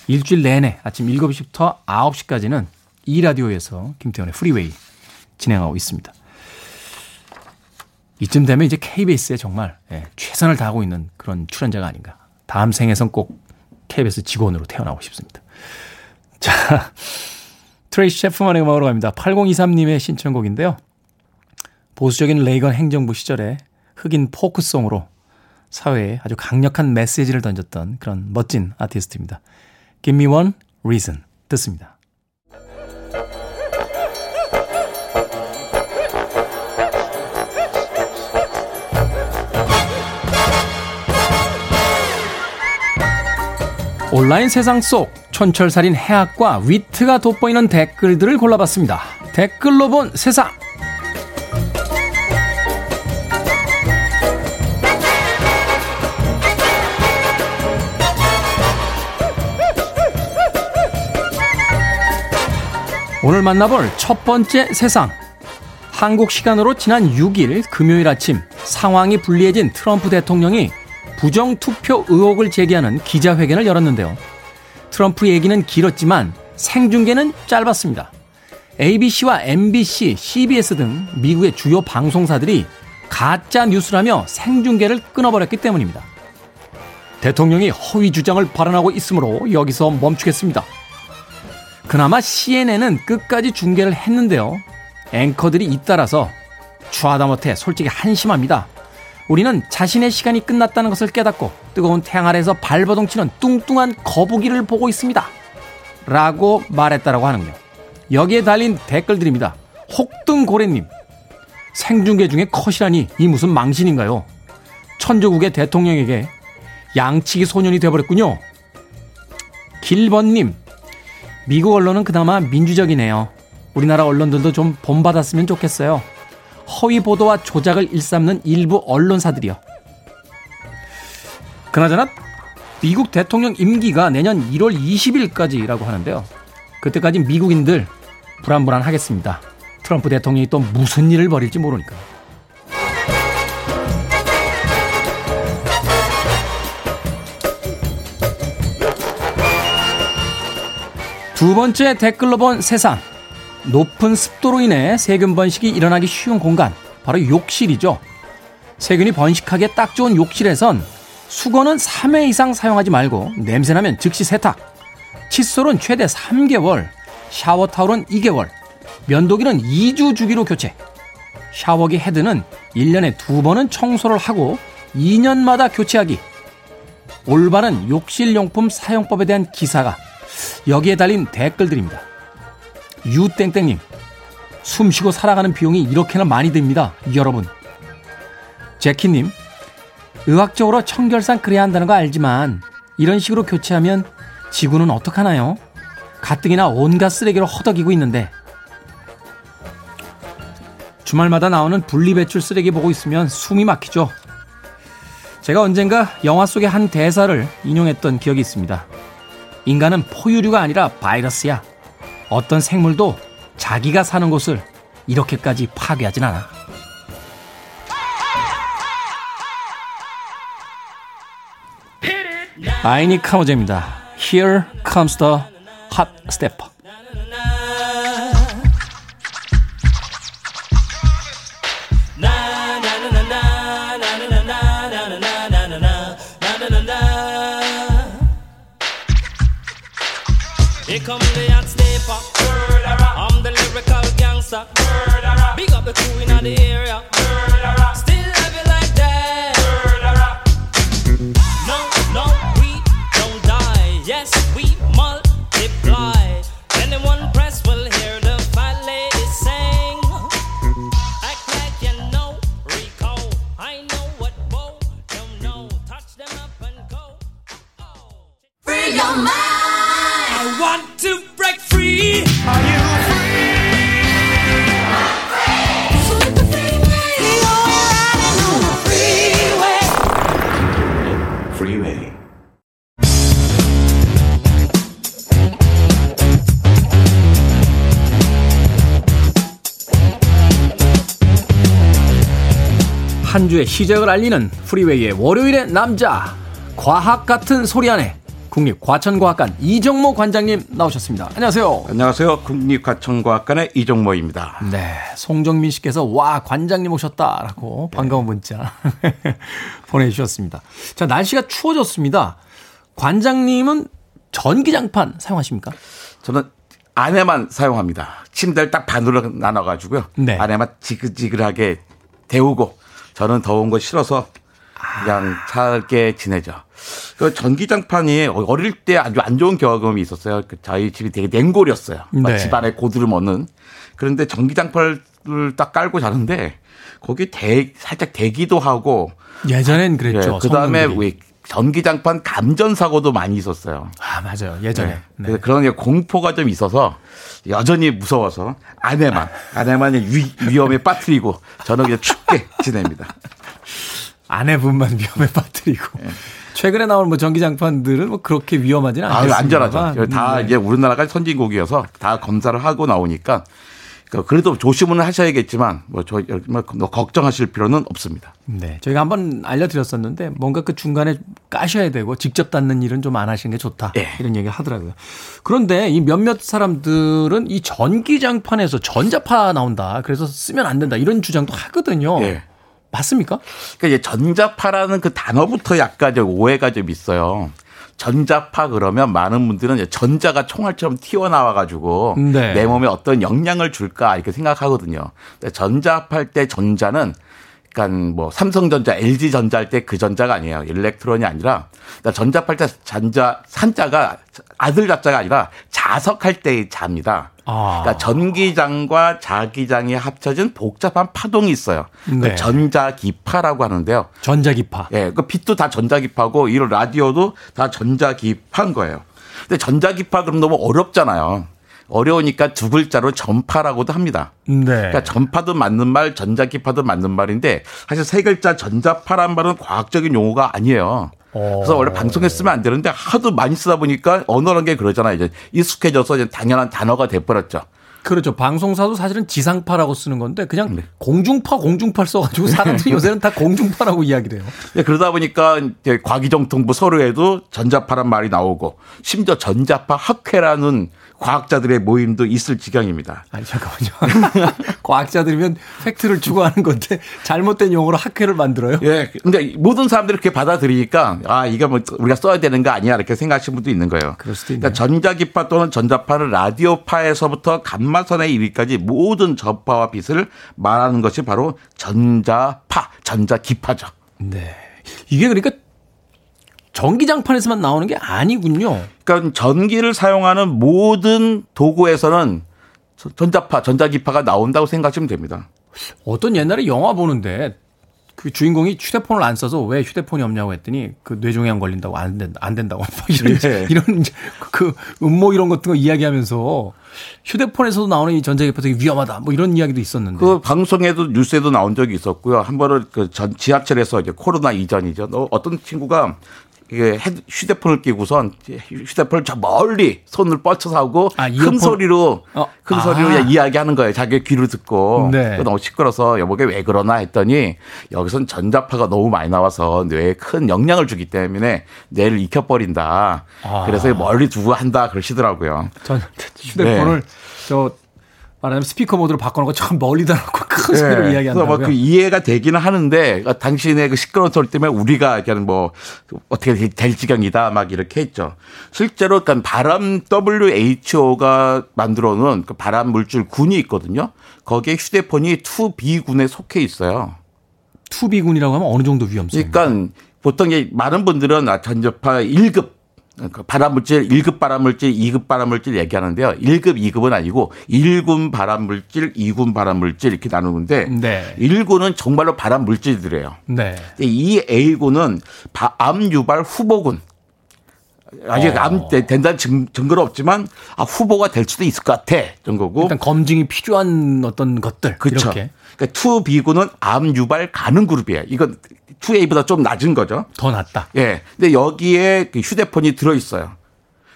일주일 내내 아침 7시부터 9시까지는 이 라디오에서 김태훈의 프리웨이 진행하고 있습니다. 이쯤 되면 이제 KBS에 정말 예, 최선을 다하고 있는 그런 출연자가 아닌가. 다음 생에선 꼭 KBS 직원으로 태어나고 싶습니다. 자, <laughs> 트레이시 셰프만의 음악으로 갑니다. 8023님의 신청곡인데요. 보수적인 레이건 행정부 시절에 흑인 포크송으로 사회에 아주 강력한 메시지를 던졌던 그런 멋진 아티스트입니다. Give me one reason. 듣습니다. 온라인 세상 속 촌철살인 해학과 위트가 돋보이는 댓글들을 골라봤습니다. 댓글로 본 세상. 오늘 만나볼 첫 번째 세상. 한국 시간으로 지난 6일 금요일 아침 상황이 불리해진 트럼프 대통령이 부정투표 의혹을 제기하는 기자회견을 열었는데요. 트럼프 얘기는 길었지만 생중계는 짧았습니다. ABC와 MBC, CBS 등 미국의 주요 방송사들이 가짜 뉴스라며 생중계를 끊어버렸기 때문입니다. 대통령이 허위 주장을 발언하고 있으므로 여기서 멈추겠습니다. 그나마 CNN은 끝까지 중계를 했는데요. 앵커들이 잇따라서 추하다 못해 솔직히 한심합니다. 우리는 자신의 시간이 끝났다는 것을 깨닫고 뜨거운 태양 아래에서 발버둥 치는 뚱뚱한 거북이를 보고 있습니다. 라고 말했다라고 하는군요. 여기에 달린 댓글들입니다. 혹등고래님. 생중계 중에 컷이라니 이 무슨 망신인가요? 천조국의 대통령에게 양치기 소년이 되어버렸군요. 길번님. 미국 언론은 그나마 민주적이네요. 우리나라 언론들도 좀 본받았으면 좋겠어요. 허위 보도와 조작을 일삼는 일부 언론사들이요. 그나저나 미국 대통령 임기가 내년 1월 20일까지라고 하는데요. 그때까지 미국인들 불안불안하겠습니다. 트럼프 대통령이 또 무슨 일을 벌일지 모르니까. 두 번째 댓글로 본 세상. 높은 습도로 인해 세균 번식이 일어나기 쉬운 공간. 바로 욕실이죠. 세균이 번식하기에 딱 좋은 욕실에선 수건은 3회 이상 사용하지 말고 냄새나면 즉시 세탁. 칫솔은 최대 3개월, 샤워 타올은 2개월, 면도기는 2주 주기로 교체. 샤워기 헤드는 1년에 두 번은 청소를 하고 2년마다 교체하기. 올바른 욕실용품 사용법에 대한 기사가 여기에 달린 댓글들입니다. 유땡땡님, 숨 쉬고 살아가는 비용이 이렇게나 많이 듭니다. 여러분. 제키님, 의학적으로 청결상 그래야 한다는 거 알지만 이런 식으로 교체하면 지구는 어떡하나요? 가뜩이나 온갖 쓰레기로 허덕이고 있는데 주말마다 나오는 분리배출 쓰레기 보고 있으면 숨이 막히죠. 제가 언젠가 영화 속의 한 대사를 인용했던 기억이 있습니다. 인간은 포유류가 아니라 바이러스야. 어떤 생물도 자기가 사는 곳을 이렇게까지 파괴하진 않아. 아이니 카모제입니다. Here comes the hot stepper.
Here come the hot stepper. I'm the lyrical gangster. Murderer. Big up the crew in the area. Murderer. Still love it like that. Murderer. No, no, we don't die. Yes, we multiply. Anyone press will hear the fat lady sing. Act like you know Rico. I know what Bo don't know. Touch them up and go. Oh. Free your mind. To break free. Are you
Freeway.
한 주의 시작을 알리는 프리웨이의 월요일의 남자 과학 같은 소리 안에 국립과천과학관 이정모 관장님 나오셨습니다. 안녕하세요.
안녕하세요. 국립과천과학관의 이종모입니다.
네, 송정민 씨께서 와 관장님 오셨다라고 반가운 문자 <laughs> 보내주셨습니다. 자 날씨가 추워졌습니다. 관장님은 전기장판 사용하십니까?
저는 안에만 사용합니다. 침대를 딱 반으로 나눠가지고요.
네.
안에만 지글지글하게 데우고 저는 더운 거 싫어서 그냥 차게 지내죠. 그 전기장판이 어릴 때 아주 안 좋은 경험이 있었어요. 그 저희 집이 되게 냉골이었어요. 막
네.
집안에 고드름 없는. 그런데 전기장판을 딱 깔고 자는데 거기 대, 살짝 대기도 하고
예전엔 그랬죠.
그 다음에
성능들이.
전기장판 감전 사고도 많이 있었어요.
아 맞아요. 예전에
네.
네.
그래서 그런 게 공포가 좀 있어서 여전히 무서워서 아내만 아내만 위, 위험에 빠뜨리고 저는 그냥 춥게 <laughs> 지냅니다.
아내분만 위험에 빠뜨리고 최근에 나온 뭐 전기장판들은 뭐 그렇게 위험하지는
예. 아유
않겠습니다.
안전하죠. 다
네.
이제 우리나라가 선진국이어서 다 검사를 하고 나오니까 그 그래도 조심은 하셔야겠지만 뭐저 뭐 걱정하실 필요는 없습니다.
네, 저희가 한번 알려드렸었는데 뭔가 그 중간에 까셔야 되고 직접 닿는 일은 좀 안 하시는 게 좋다
예.
이런 얘기 하더라고요. 그런데 이 몇몇 사람들은 이 전기장판에서 전자파 나온다, 그래서 쓰면 안 된다 이런 주장도 하거든요.
예.
맞습니까?
그러니까 이제 전자파라는 그 단어부터 약간 좀 오해가 좀 있어요. 전자파 그러면 많은 분들은 전자가 총알처럼 튀어나와 가지고
네.
내 몸에 어떤 영향을 줄까 이렇게 생각하거든요. 근데 전자파 할 때 전자는 그러니까 뭐 삼성전자, LG전자 할 때 그 전자가 아니에요. 일렉트론이 아니라 그러니까 전자팔 때 전자 산자가 아들 자자가 아니라 자석할 때의 자입니다.
아.
그러니까 전기장과 자기장이 합쳐진 복잡한 파동이 있어요. 그
네.
전자기파라고 하는데요.
전자기파.
예, 그 빛도 다 전자기파고 이런 라디오도 다 전자기파인 거예요. 근데 전자기파 그럼 너무 어렵잖아요. 어려우니까 두 글자로 전파라고도 합니다.
네.
그러니까 전파도 맞는 말, 전자기파도 맞는 말인데 사실 세 글자 전자파란 말은 과학적인 용어가 아니에요. 그래서 원래 방송에 쓰면 안 되는데 하도 많이 쓰다 보니까 언어라는 게 그러잖아요. 이제 익숙해져서 이제 당연한 단어가 돼버렸죠.
그렇죠. 방송사도 사실은 지상파라고 쓰는 건데 그냥
네.
공중파 공중파를 써가지고 사람들이 <laughs> 요새는 다 공중파라고 이야기를 해요.
예, 그러다 보니까 과기정통부 서류에도 전자파란 말이 나오고 심지어 전자파 학회라는 과학자들의 모임도 있을 지경입니다.
아니 잠깐만요. <laughs> 과학자들이면 팩트를 추구하는 건데 잘못된 용어로 학회를 만들어요.
예. 근데 모든 사람들이 그렇게 받아들이니까 아, 이거 뭐 우리가 써야 되는 거 아니야 이렇게 생각하시는 분도 있는 거예요.
그럴 수도 있네요.
그러니까 전자기파 또는 전자파는 라디오파에서부터 감마선에 이르기까지 모든 전파와 빛을 말하는 것이 바로 전자파, 전자기파죠.
네. 이게 그러니까 전기장판에서만 나오는 게 아니군요.
그러니까 전기를 사용하는 모든 도구에서는 전자파, 전자기파가 나온다고 생각하시면 됩니다.
어떤 옛날에 영화 보는데 그 주인공이 휴대폰을 안 써서 왜 휴대폰이 없냐고 했더니 그 뇌종양 걸린다고 안 된다 안 된다고 <laughs> 막 이런
네.
이런 그 음모 이런 같은 거 이야기하면서 휴대폰에서도 나오는 이 전자기파 되게 위험하다 뭐 이런 이야기도 있었는데
그 방송에도 뉴스에도 나온 적이 있었고요. 한 번은 그 전 지하철에서 이제 코로나 이전이죠. 어, 어떤 친구가 이게 휴대폰을 끼고선 휴대폰을 저 멀리 손을 뻗쳐서 하고
아,
큰? 소리로
어.
큰
아.
소리로 이야기하는 거예요. 자기 귀를 듣고
네.
너무 시끄러서 여보게 왜 그러나 했더니 여기선 전자파가 너무 많이 나와서 뇌에 큰 영향을 주기 때문에 뇌를 익혀버린다.
아.
그래서 멀리 두고 한다 그러시더라고요.
전 휴대폰을 저 말하자면 스피커 모드로 바꿔놓고 참 멀리다 놓고 큰 소리로
네. 그래서
이야기한다고요.
뭐그 이해가 되기는 하는데 아, 당신의 그 시끄러운 소리 때문에 우리가 그냥 뭐 어떻게 될- 될 지경이다 막 이렇게 했죠. 실제로 그러니까 바람 WHO가 만들어 놓은 그 바람 물질 군이 있거든요. 거기에 휴대폰이 2B군에 속해 있어요.
투비군이라고 하면 어느 정도 위험성?
그러니까 보통 이 많은 분들은 아, 전자파 1급 그 발암물질 1급 발암물질, 2급 발암물질 얘기하는데요. 1급, 2급은 아니고 1군 발암물질, 2군 발암물질 이렇게 나누는데
네.
1군은 정말로 발암물질들이에요.
네.
이 A군은 바- 암 유발 후보군. 아직
어.
된다는 증, 증거는 없지만 아, 후보가 될 수도 있을 것 같아 정도고.
일단 검증이 필요한 어떤 것들
그렇죠.
이렇게
그러니까 2B군은 암 유발 가능 그룹이에요. 이건 2A보다 좀 낮은 거죠.
더 낫다.
예. 근데 여기에 그 휴대폰이 들어 있어요.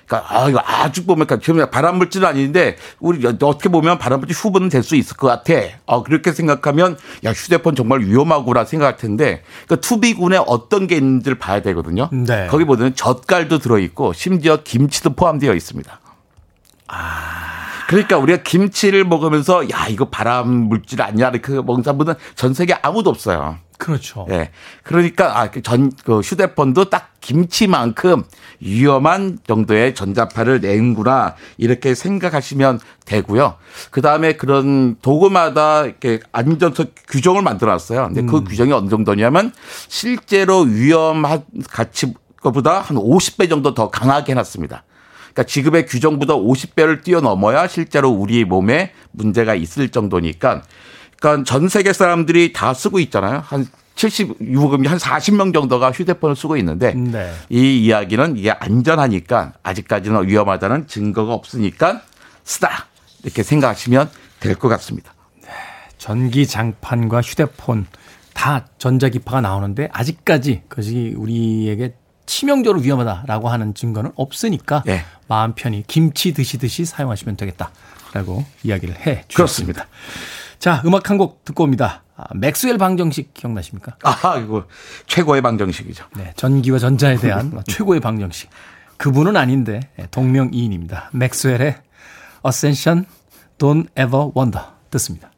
그러니까 아 이거 아주 보면 그러니까 발암물질은 아닌데 우리 어떻게 보면 발암물질 후보는 될 수 있을 것 같아. 어 그렇게 생각하면 야 휴대폰 정말 위험하구나 생각할 텐데 그러니까 투비군에 어떤 게 있는지를 봐야 되거든요.
네.
거기 보면 젓갈도 들어 있고 심지어 김치도 포함되어 있습니다. 그러니까 우리가 김치를 먹으면서 야 이거 발암 물질 아니야 이렇게 먹는 사람들은 전 세계 아무도 없어요.
그렇죠.
예. 그러니까 아, 전, 그 휴대폰도 딱 김치만큼 위험한 정도의 전자파를 내는구나 이렇게 생각하시면 되고요. 그 다음에 그런 도구마다 이렇게 안전성 규정을 만들어 놨어요. 근데 그 규정이 어느 정도냐면 실제로 위험한 가치 것보다 한 50배 정도 더 강하게 해놨습니다. 그러니까 지금의 규정보다 50배를 뛰어넘어야 실제로 우리 몸에 문제가 있을 정도니까 그러니까 전 세계 사람들이 다 쓰고 있잖아요. 한 70, 유급이 한 40명 정도가 휴대폰을 쓰고 있는데
네.
이 이야기는 이게 안전하니까 아직까지는 위험하다는 증거가 없으니까 쓰다. 이렇게 생각하시면 될 것 같습니다.
전기 장판과 휴대폰 다 전자기파가 나오는데 아직까지 그것이 우리에게 치명적으로 위험하다라고 하는 증거는 없으니까
예.
마음 편히 김치 드시듯이 사용하시면 되겠다라고 이야기를 해 주셨습니다.
그렇습니다.
자, 음악 한 곡 듣고 옵니다. 아, 맥스웰 방정식 기억나십니까?
아, 이거 최고의 방정식이죠.
네, 전기와 전자에 대한 <laughs> 최고의 방정식. 그분은 아닌데 예, 동명이인입니다. 맥스웰의 Ascension Don't Ever Wonder 듣습니다.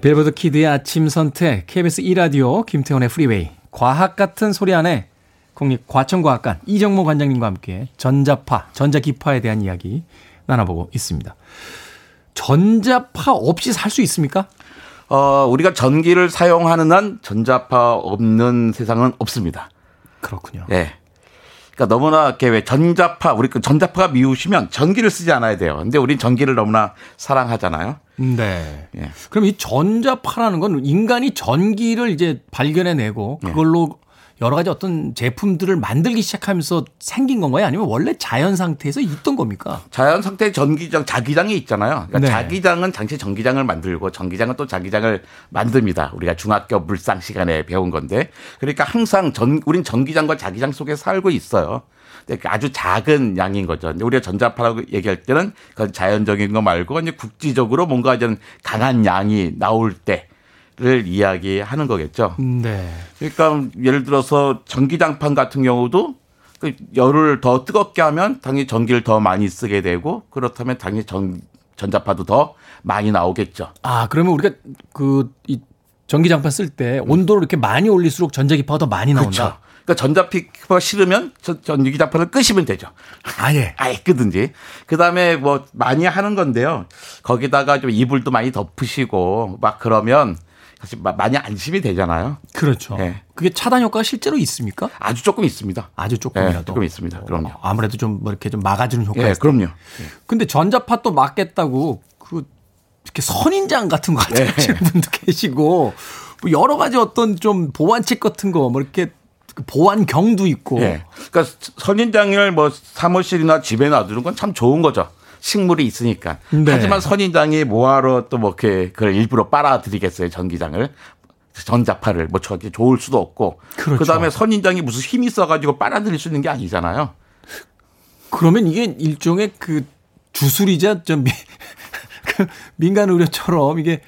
빌보드 키드의 아침 선택 KBS 2라디오 김태훈의 프리웨이 과학 같은 소리 안에 국립과천과학관 이정모 관장님과 함께 전자파, 전자기파에 대한 이야기 나눠보고 있습니다. 전자파 없이 살 수 있습니까?
어, 우리가 전기를 사용하는 한 전자파 없는 세상은 없습니다.
그렇군요.
예. 그러니까 너무나 이렇게 왜 전자파 우리 그 전자파가 미우시면 전기를 쓰지 않아야 돼요. 근데 우린 전기를 너무나 사랑하잖아요.
네.
예.
그럼 이 전자파라는 건 인간이 전기를 이제 발견해내고
예.
그걸로 여러 가지 어떤 제품들을 만들기 시작하면서 생긴 건가요? 아니면 원래 자연 상태에서 있던 겁니까?
자연 상태 전기장 자기장이 있잖아요. 그러니까
네.
자기장은 당시 전기장을 만들고 전기장은 또 자기장을 만듭니다. 우리가 중학교 물상 시간에 배운 건데 그러니까 항상 전 우린 전기장과 자기장 속에 살고 있어요. 아주 작은 양인 거죠. 우리가 전자파라고 얘기할 때는 그건 자연적인 거 말고 이제 국지적으로 뭔가 좀 강한 양이 나올 때 를 이야기하는 거겠죠.
네.
그러니까 예를 들어서 전기장판 같은 경우도 그 열을 더 뜨겁게 하면 당연히 전기를 더 많이 쓰게 되고 그렇다면 당연히 전 전자파도 더 많이 나오겠죠.
아, 그러면 우리가 그, 이 전기장판 쓸 때 온도를 이렇게 많이 올릴수록 전자기파가 더 많이 나온다.
그렇죠. 그러니까 전자파가 싫으면 전- 전기장판을 끄시면 되죠.
아예. <laughs>
아예 끄든지. 그다음에 뭐 많이 하는 건데요. 거기다가 좀 이불도 많이 덮으시고 막 그러면 사실 마- 많이 안심이 되잖아요.
그렇죠.
예.
그게 차단 효과가 실제로 있습니까?
아주 조금 있습니다.
아주 조금이라도.
예, 조금 있습니다. 그럼요.
어, 아무래도 좀 뭐 이렇게 좀 막아주는 효과가
예,
있어요.
그럼요.
근데 전자파 또 막겠다고 그 이렇게 선인장 같은 거
예.
가지고 분도 계시고 뭐 여러 가지 어떤 좀 보완책 같은 거 뭐 이렇게 그 보완경도 있고
예. 그러니까 선인장을 뭐 사무실이나 집에 놔두는 건 참 좋은 거죠. 식물이 있으니까.
네.
하지만 선인장이 뭐하러 또 뭐 이렇게 그걸 일부러 빨아들이겠어요 전기장을. 전자파를 뭐 저게 좋을 수도 없고.
그렇죠.
그다음에 선인장이 무슨 힘이 있어가지고 빨아들일 수 있는 게 아니잖아요.
그러면 이게 일종의 그 주술이자 좀 미, <laughs> 그 민간 의료처럼 이게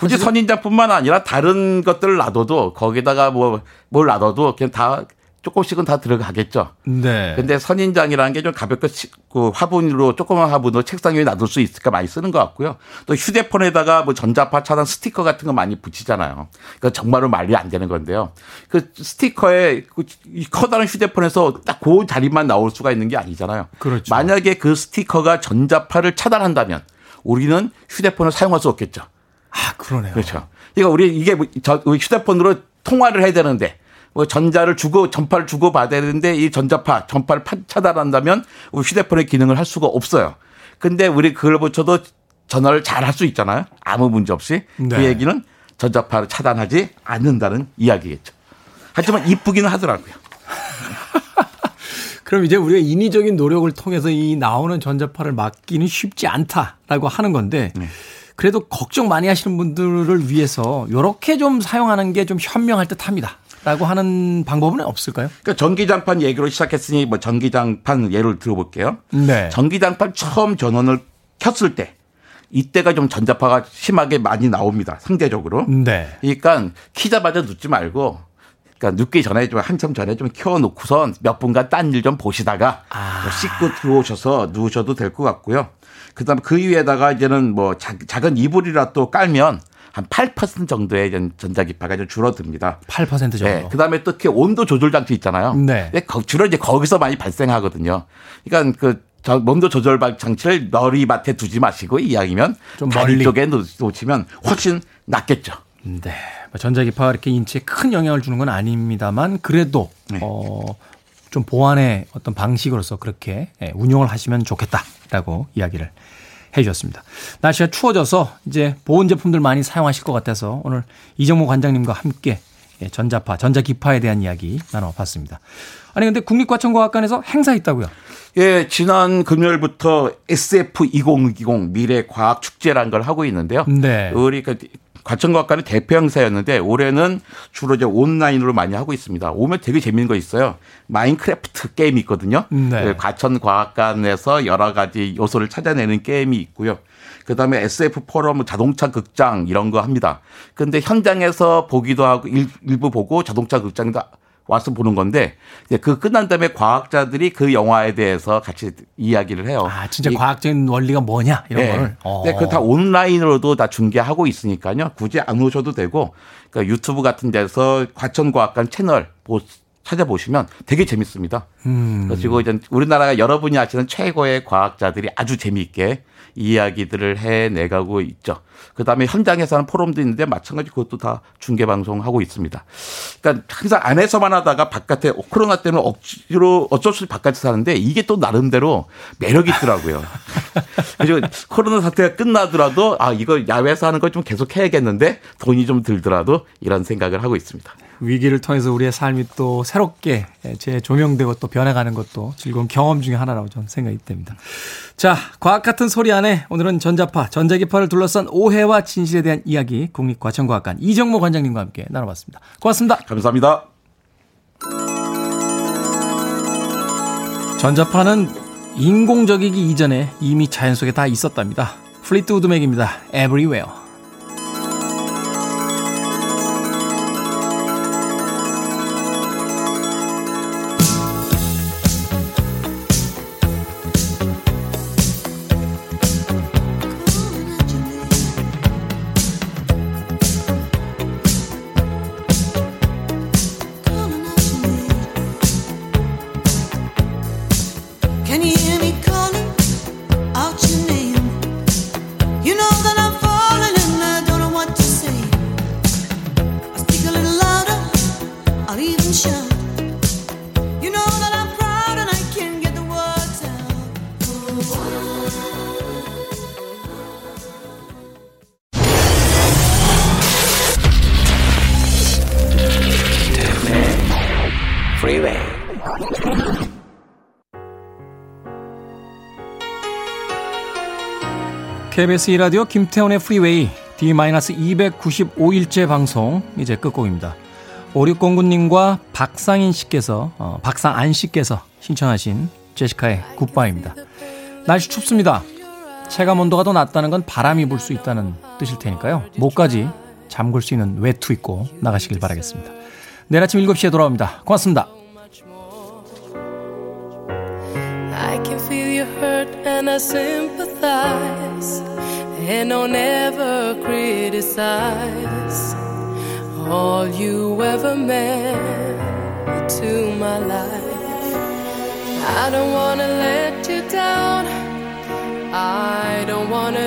굳이 선인장뿐만 아니라 다른 것들을 놔둬도 거기다가 뭐 뭘 놔둬도 그냥 다 조금씩은 다 들어가겠죠.
네.
근데 선인장이라는 게 좀 가볍게 치- 그 화분으로 조그만 화분으로 책상 위에 놔둘 수 있을까 많이 쓰는 것 같고요. 또 휴대폰에다가 뭐 전자파 차단 스티커 같은 거 많이 붙이잖아요. 그거 정말로 말이 안 되는 건데요. 그 스티커에 그이 커다란 휴대폰에서 딱 그 자리만 나올 수가 있는 게 아니잖아요.
그렇죠.
만약에 그 스티커가 전자파를 차단한다면 우리는 휴대폰을 사용할 수 없겠죠.
아 그러네요.
그렇죠. 그러니까 우리 이게 뭐저 휴대폰으로 통화를 해야 되는데 뭐 전자를 주고 전파를 주고 받아야 되는데 이 전자파 전파를 파- 차단한다면 우리 휴대폰의 기능을 할 수가 없어요. 근데 우리 그걸 붙여도 전화를 잘 할 수 있잖아요. 아무 문제 없이 그
네.
얘기는 전자파를 차단하지 않는다는 이야기겠죠. 하지만 이쁘기는 하더라고요. <laughs>
그럼 이제 우리가 인위적인 노력을 통해서 이 나오는 전자파를 막기는 쉽지 않다라고 하는 건데
네.
그래도 걱정 많이 하시는 분들을 위해서 이렇게 좀 사용하는 게 좀 현명할 듯 합니다. 라고 하는 방법은 없을까요?
그러니까 전기장판 얘기로 시작했으니 뭐 전기장판 예를 들어볼게요.
네.
전기장판 처음 전원을 켰을 때 이때가 좀 전자파가 심하게 많이 나옵니다. 상대적으로.
네.
그러니까 키자마자 눕지 말고 그러니까 눕기 전에 좀 한참 전에 좀 켜놓고선 몇 분간 딴 일 좀 보시다가
아.
뭐 씻고 들어오셔서 누우셔도 될 것 같고요. 그다음에 그 위에다가 이제는 뭐 작, 작은 이불이라 또 깔면 한 8% 정도의 전자기파가 좀 줄어듭니다.
8% 정도.
네. 그다음에 또 이렇게 온도 조절 장치 있잖아요.
네.
주로 이제 거기서 많이 발생하거든요. 그러니까 그 저- 온도 조절 방- 장치를 머리맡에 두지 마시고 이왕이면
좀
다리
멀리.
쪽에 놓- 놓치면 훨씬 낫겠죠.
네. 뭐 전자기파가 이렇게 인체에 큰 영향을 주는 건 아닙니다만 그래도
네.
어, 좀 보완의 어떤 방식으로서 그렇게 예, 운용을 하시면 좋겠다라고 이야기를 해 주셨습니다. 날씨가 추워져서 이제 보온 제품들 많이 사용하실 것 같아서 오늘 이정모 관장님과 함께 예, 전자파, 전자기파에 대한 이야기 나눠봤습니다. 아니 근데 국립과천과학관에서 행사 있다고요?
예, 지난 금요일부터 SF2020 미래 과학 축제라는 걸 하고 있는데요.
네.
우리 그 과천과학관의 대표 행사였는데 올해는 주로 이제 온라인으로 많이 하고 있습니다. 오면 되게 재밌는 거 있어요. 마인크래프트 게임이 있거든요.
네.
그 과천과학관에서 여러 가지 요소를 찾아내는 게임이 있고요. 그다음에 SF 포럼 자동차 극장 이런 거 합니다. 근데 현장에서 보기도 하고 일, 일부 보고 자동차 극장도 와서 보는 건데 이제 그 끝난 다음에 과학자들이 그 영화에 대해서 같이 이야기를 해요.
아, 진짜
이-
과학적인 원리가 뭐냐 이런
네.
거를. 어.
근데 그다 온라인으로도 다 중계하고 있으니까요. 굳이 안 오셔도 되고 그러니까 유튜브 같은 데서 과천과학관 채널 보- 찾아보시면 되게 재밌습니다.
음.
그리고 이제 우리나라가 여러분이 아시는 최고의 과학자들이 아주 재미있게 이야기들을 해내가고 있죠. 그 다음에 현장에서 하는 포럼도 있는데 마찬가지 그것도 다 중계 방송하고 있습니다. 그러니까 항상 안에서만 하다가 바깥에 코로나 때문에 억지로 어쩔 수 없이 바깥에 사는데 이게 또 나름대로 매력이 있더라고요. <laughs> 그래서 코로나 사태가 끝나더라도 아 이거 야외에서 하는 걸 좀 계속 해야겠는데 돈이 좀 들더라도 이런 생각을 하고 있습니다.
위기를 통해서 우리의 삶이 또 새롭게 재조명되고 또 변해가는 것도 즐거운 경험 중에 하나라고 저는 생각이 됩니다. 자, 과학 같은 소리 안에 오늘은 전자파, 전자기파를 둘러싼 오해와 진실에 대한 이야기 국립과천과학관 이정모 관장님과 함께 나눠봤습니다. 고맙습니다.
감사합니다.
전자파는 인공적이기 이전에 이미 자연 속에 다 있었답니다. 플리트우드 맥입니다. Everywhere. KBS 2라디오 김태훈의 프리웨이 D-295일째 방송 이제 끝곡입니다. 5609님과 박상인 씨께서 어, 박상안 씨께서 신청하신 제시카의 굿바입니다. 날씨 춥습니다. 체감 온도가 더 낮다는 건 바람이 불 수 있다는 뜻일 테니까요. 목까지 잠글 수 있는 외투 입고 나가시길 바라겠습니다. 내일 아침 7시에 돌아옵니다. 고맙습니다.
Hurt and I sympathize. And don't ever criticize all you ever meant to my life. I don't wanna let you down. I don't wanna